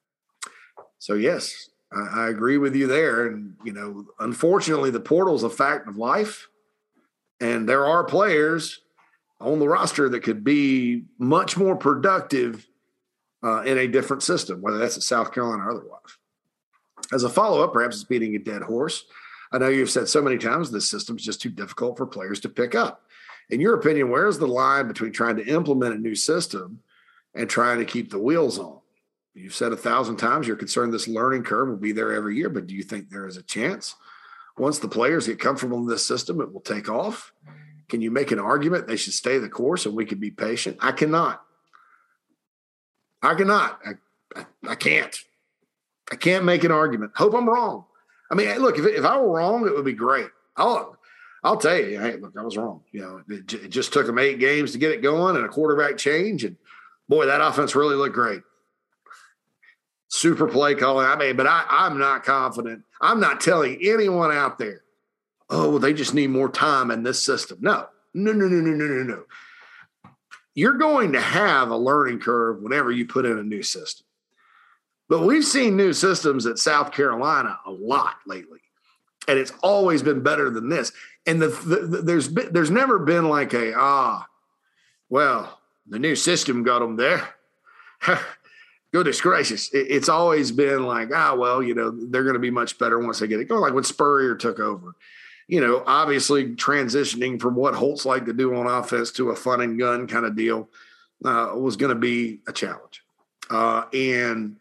A: So yes, I, I agree with you there. And you know, unfortunately, the portal is a fact of life, and there are players on the roster that could be much more productive uh, in a different system, whether that's at South Carolina or otherwise. As a follow up, perhaps it's beating a dead horse. I know you've said so many times this system is just too difficult for players to pick up. In your opinion, where's the line between trying to implement a new system and trying to keep the wheels on? You've said a thousand times you're concerned this learning curve will be there every year, but do you think there is a chance once the players get comfortable in this system, it will take off? Can you make an argument they should stay the course and we could be patient? I cannot. I cannot. I, I, I can't. I can't make an argument. Hope I'm wrong. I mean, look, if, if I were wrong, it would be great. I'll, I'll tell you, hey, look, I was wrong. You know, it, it just took them eight games to get it going and a quarterback change. And boy, that offense really looked great. Super play calling. I mean, but I, I'm not confident. I'm not telling anyone out there, oh, well, they just need more time in this system. No, no, no, no, no, no, no, no. You're going to have a learning curve whenever you put in a new system. But we've seen new systems at South Carolina a lot lately, and it's always been better than this. And the, the, the there's been, there's never been like a ah, well, the new system got them there. Goodness gracious, it, it's always been like ah, well, you know, they're going to be much better once they get it going. Like when Spurrier took over, you know, obviously transitioning from what Holtz liked to do on offense to a fun and gun kind of deal uh, was going to be a challenge. Uh, and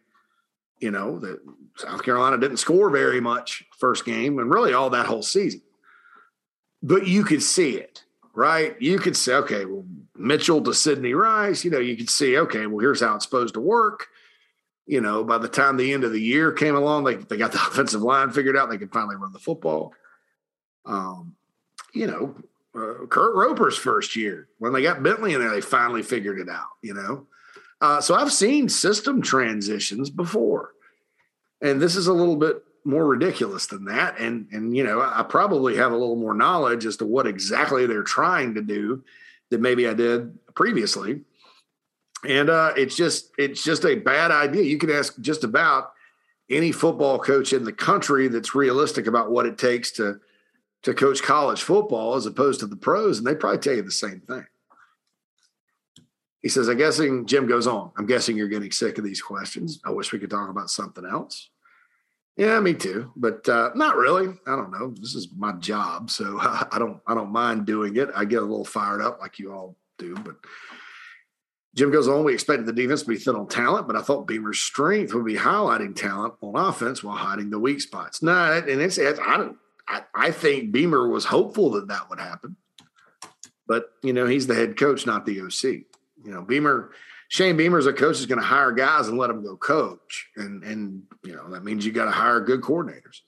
A: you know, that South Carolina didn't score very much first game and really all that whole season. But you could see it, right? You could say, okay, well, Mitchell to Sidney Rice, you know, you could see, okay, well, here's how it's supposed to work. You know, by the time the end of the year came along, they, they got the offensive line figured out. They could finally run the football. Um, you know, uh, Kurt Roper's first year when they got Bentley in there, they finally figured it out, you know. Uh, so I've seen system transitions before, and this is a little bit more ridiculous than that. And and you know, I probably have a little more knowledge as to what exactly they're trying to do than maybe I did previously. And uh, it's just it's just a bad idea. You can ask just about any football coach in the country that's realistic about what it takes to to coach college football as opposed to the pros, and they probably tell you the same thing. He says, I'm guessing, Jim goes on, I'm guessing you're getting sick of these questions. I wish we could talk about something else. Yeah, me too, but uh, not really. I don't know. This is my job, so I don't. I don't mind doing it. I get a little fired up, like you all do. But Jim goes on. We expected the defense to be thin on talent, but I thought Beamer's strength would be highlighting talent on offense while hiding the weak spots. No, and it's. it's I don't. I, I think Beamer was hopeful that that would happen, but you know he's the head coach, not the OC. You know, Beamer, Shane Beamer's a coach is going to hire guys and let them go coach, and and you know that means you got to hire good coordinators.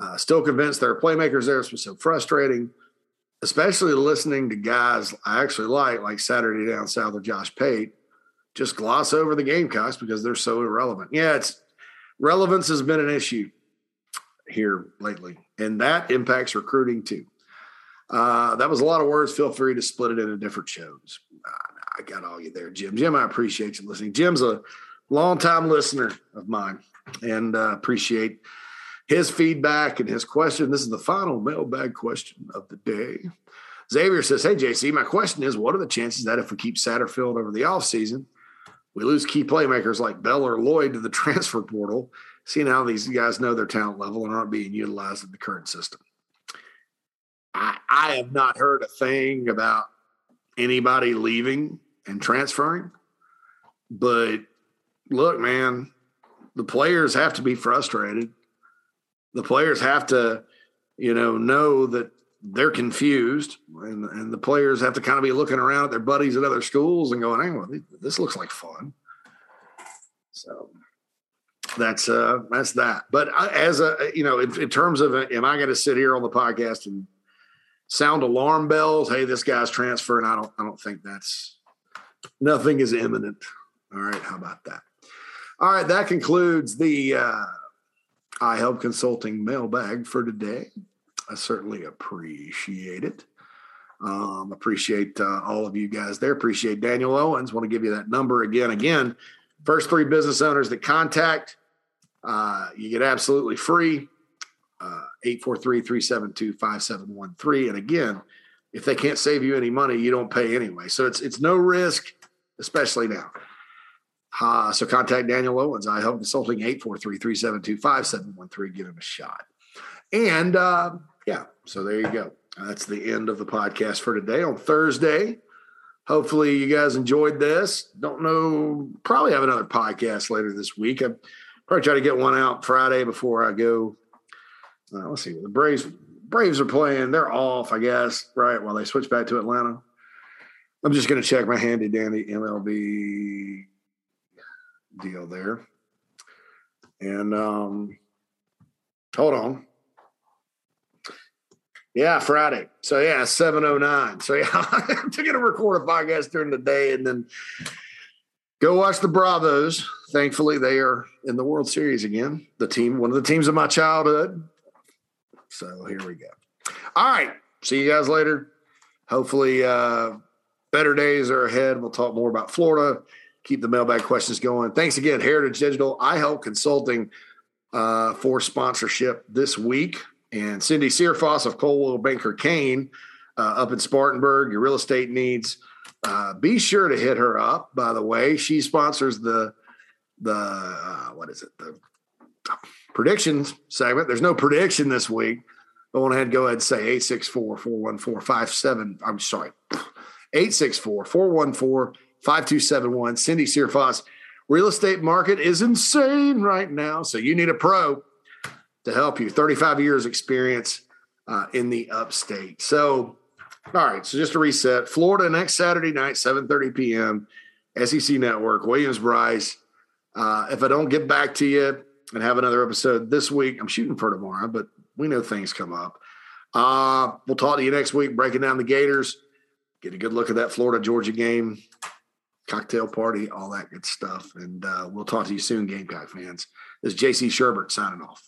A: Uh, still convinced there are playmakers there. It's so frustrating, especially listening to guys I actually like, like Saturday Down South or Josh Pate, just gloss over the Gamecocks because they're so irrelevant. Yeah, it's relevance has been an issue here lately, and that impacts recruiting too. Uh, that was a lot of words. Feel free to split it into different shows. I got all you there, Jim. Jim, I appreciate you listening. Jim's a longtime listener of mine and uh, appreciate his feedback and his question. This is the final mailbag question of the day. Xavier says, Hey, JC, my question is what are the chances that if we keep Satterfield over the offseason, we lose key playmakers like Bell or Lloyd to the transfer portal, seeing how these guys know their talent level and aren't being utilized in the current system? I, I have not heard a thing about anybody leaving and transferring. But look, man, the players have to be frustrated. The players have to, you know, know that they're confused, and, and the players have to kind of be looking around at their buddies at other schools and going, "Hey, well, this looks like fun." So that's uh that's that. But I, as a you know, in, in terms of, am I going to sit here on the podcast and sound alarm bells. Hey, this guy's transferring. I don't. I don't think that's nothing is imminent. All right. How about that? All right. That concludes the uh, iHelp Consulting mailbag for today. I certainly appreciate it. Um, appreciate uh, all of you guys there. Appreciate Daniel Owens. Want to give you that number again. Again, first three business owners that contact, uh, you get absolutely free. Uh, 843 372 5713. And again, if they can't save you any money, you don't pay anyway. So it's it's no risk, especially now. Uh, so contact Daniel Owens, iHelp Consulting, 843 372 5713. Give him a shot. And uh, yeah, so there you go. That's the end of the podcast for today on Thursday. Hopefully, you guys enjoyed this. Don't know, probably have another podcast later this week. I probably try to get one out Friday before I go uh, let's see, the Braves Braves are playing. They're off, I guess, right? While they switch back to Atlanta. I'm just going to check my handy dandy MLB deal there. And um, hold on. Yeah, Friday. So yeah, 709. So yeah, I'm going to record a podcast during the day and then go watch the Bravos. Thankfully, they are in the World Series again. The team, one of the teams of my childhood. So here we go. All right. See you guys later. Hopefully, uh, better days are ahead. We'll talk more about Florida. Keep the mailbag questions going. Thanks again, Heritage Digital. iHelp Consulting uh, for sponsorship this week. And Cindy Searfoss of Coldwell Banker Caine uh, up in Spartanburg, your real estate needs. Uh, be sure to hit her up. By the way, she sponsors the the uh, what is it the predictions segment. There's no prediction this week. I want to go ahead and say 864 414 57. I'm sorry, 864 414 5271. Cindy Searfoss. Real estate market is insane right now. So you need a pro to help you. 35 years experience uh, in the upstate. So, all right. So just to reset, Florida next Saturday night, 7:30 p.m. SEC Network, Williams-Brice. Uh, if I don't get back to you and have another episode this week, I'm shooting for tomorrow, but we know things come up. Uh, we'll talk to you next week, breaking down the Gators, get a good look at that Florida Georgia game, cocktail party, all that good stuff. And uh, we'll talk to you soon, Gamecock fans. This is JC Shurburtt signing off.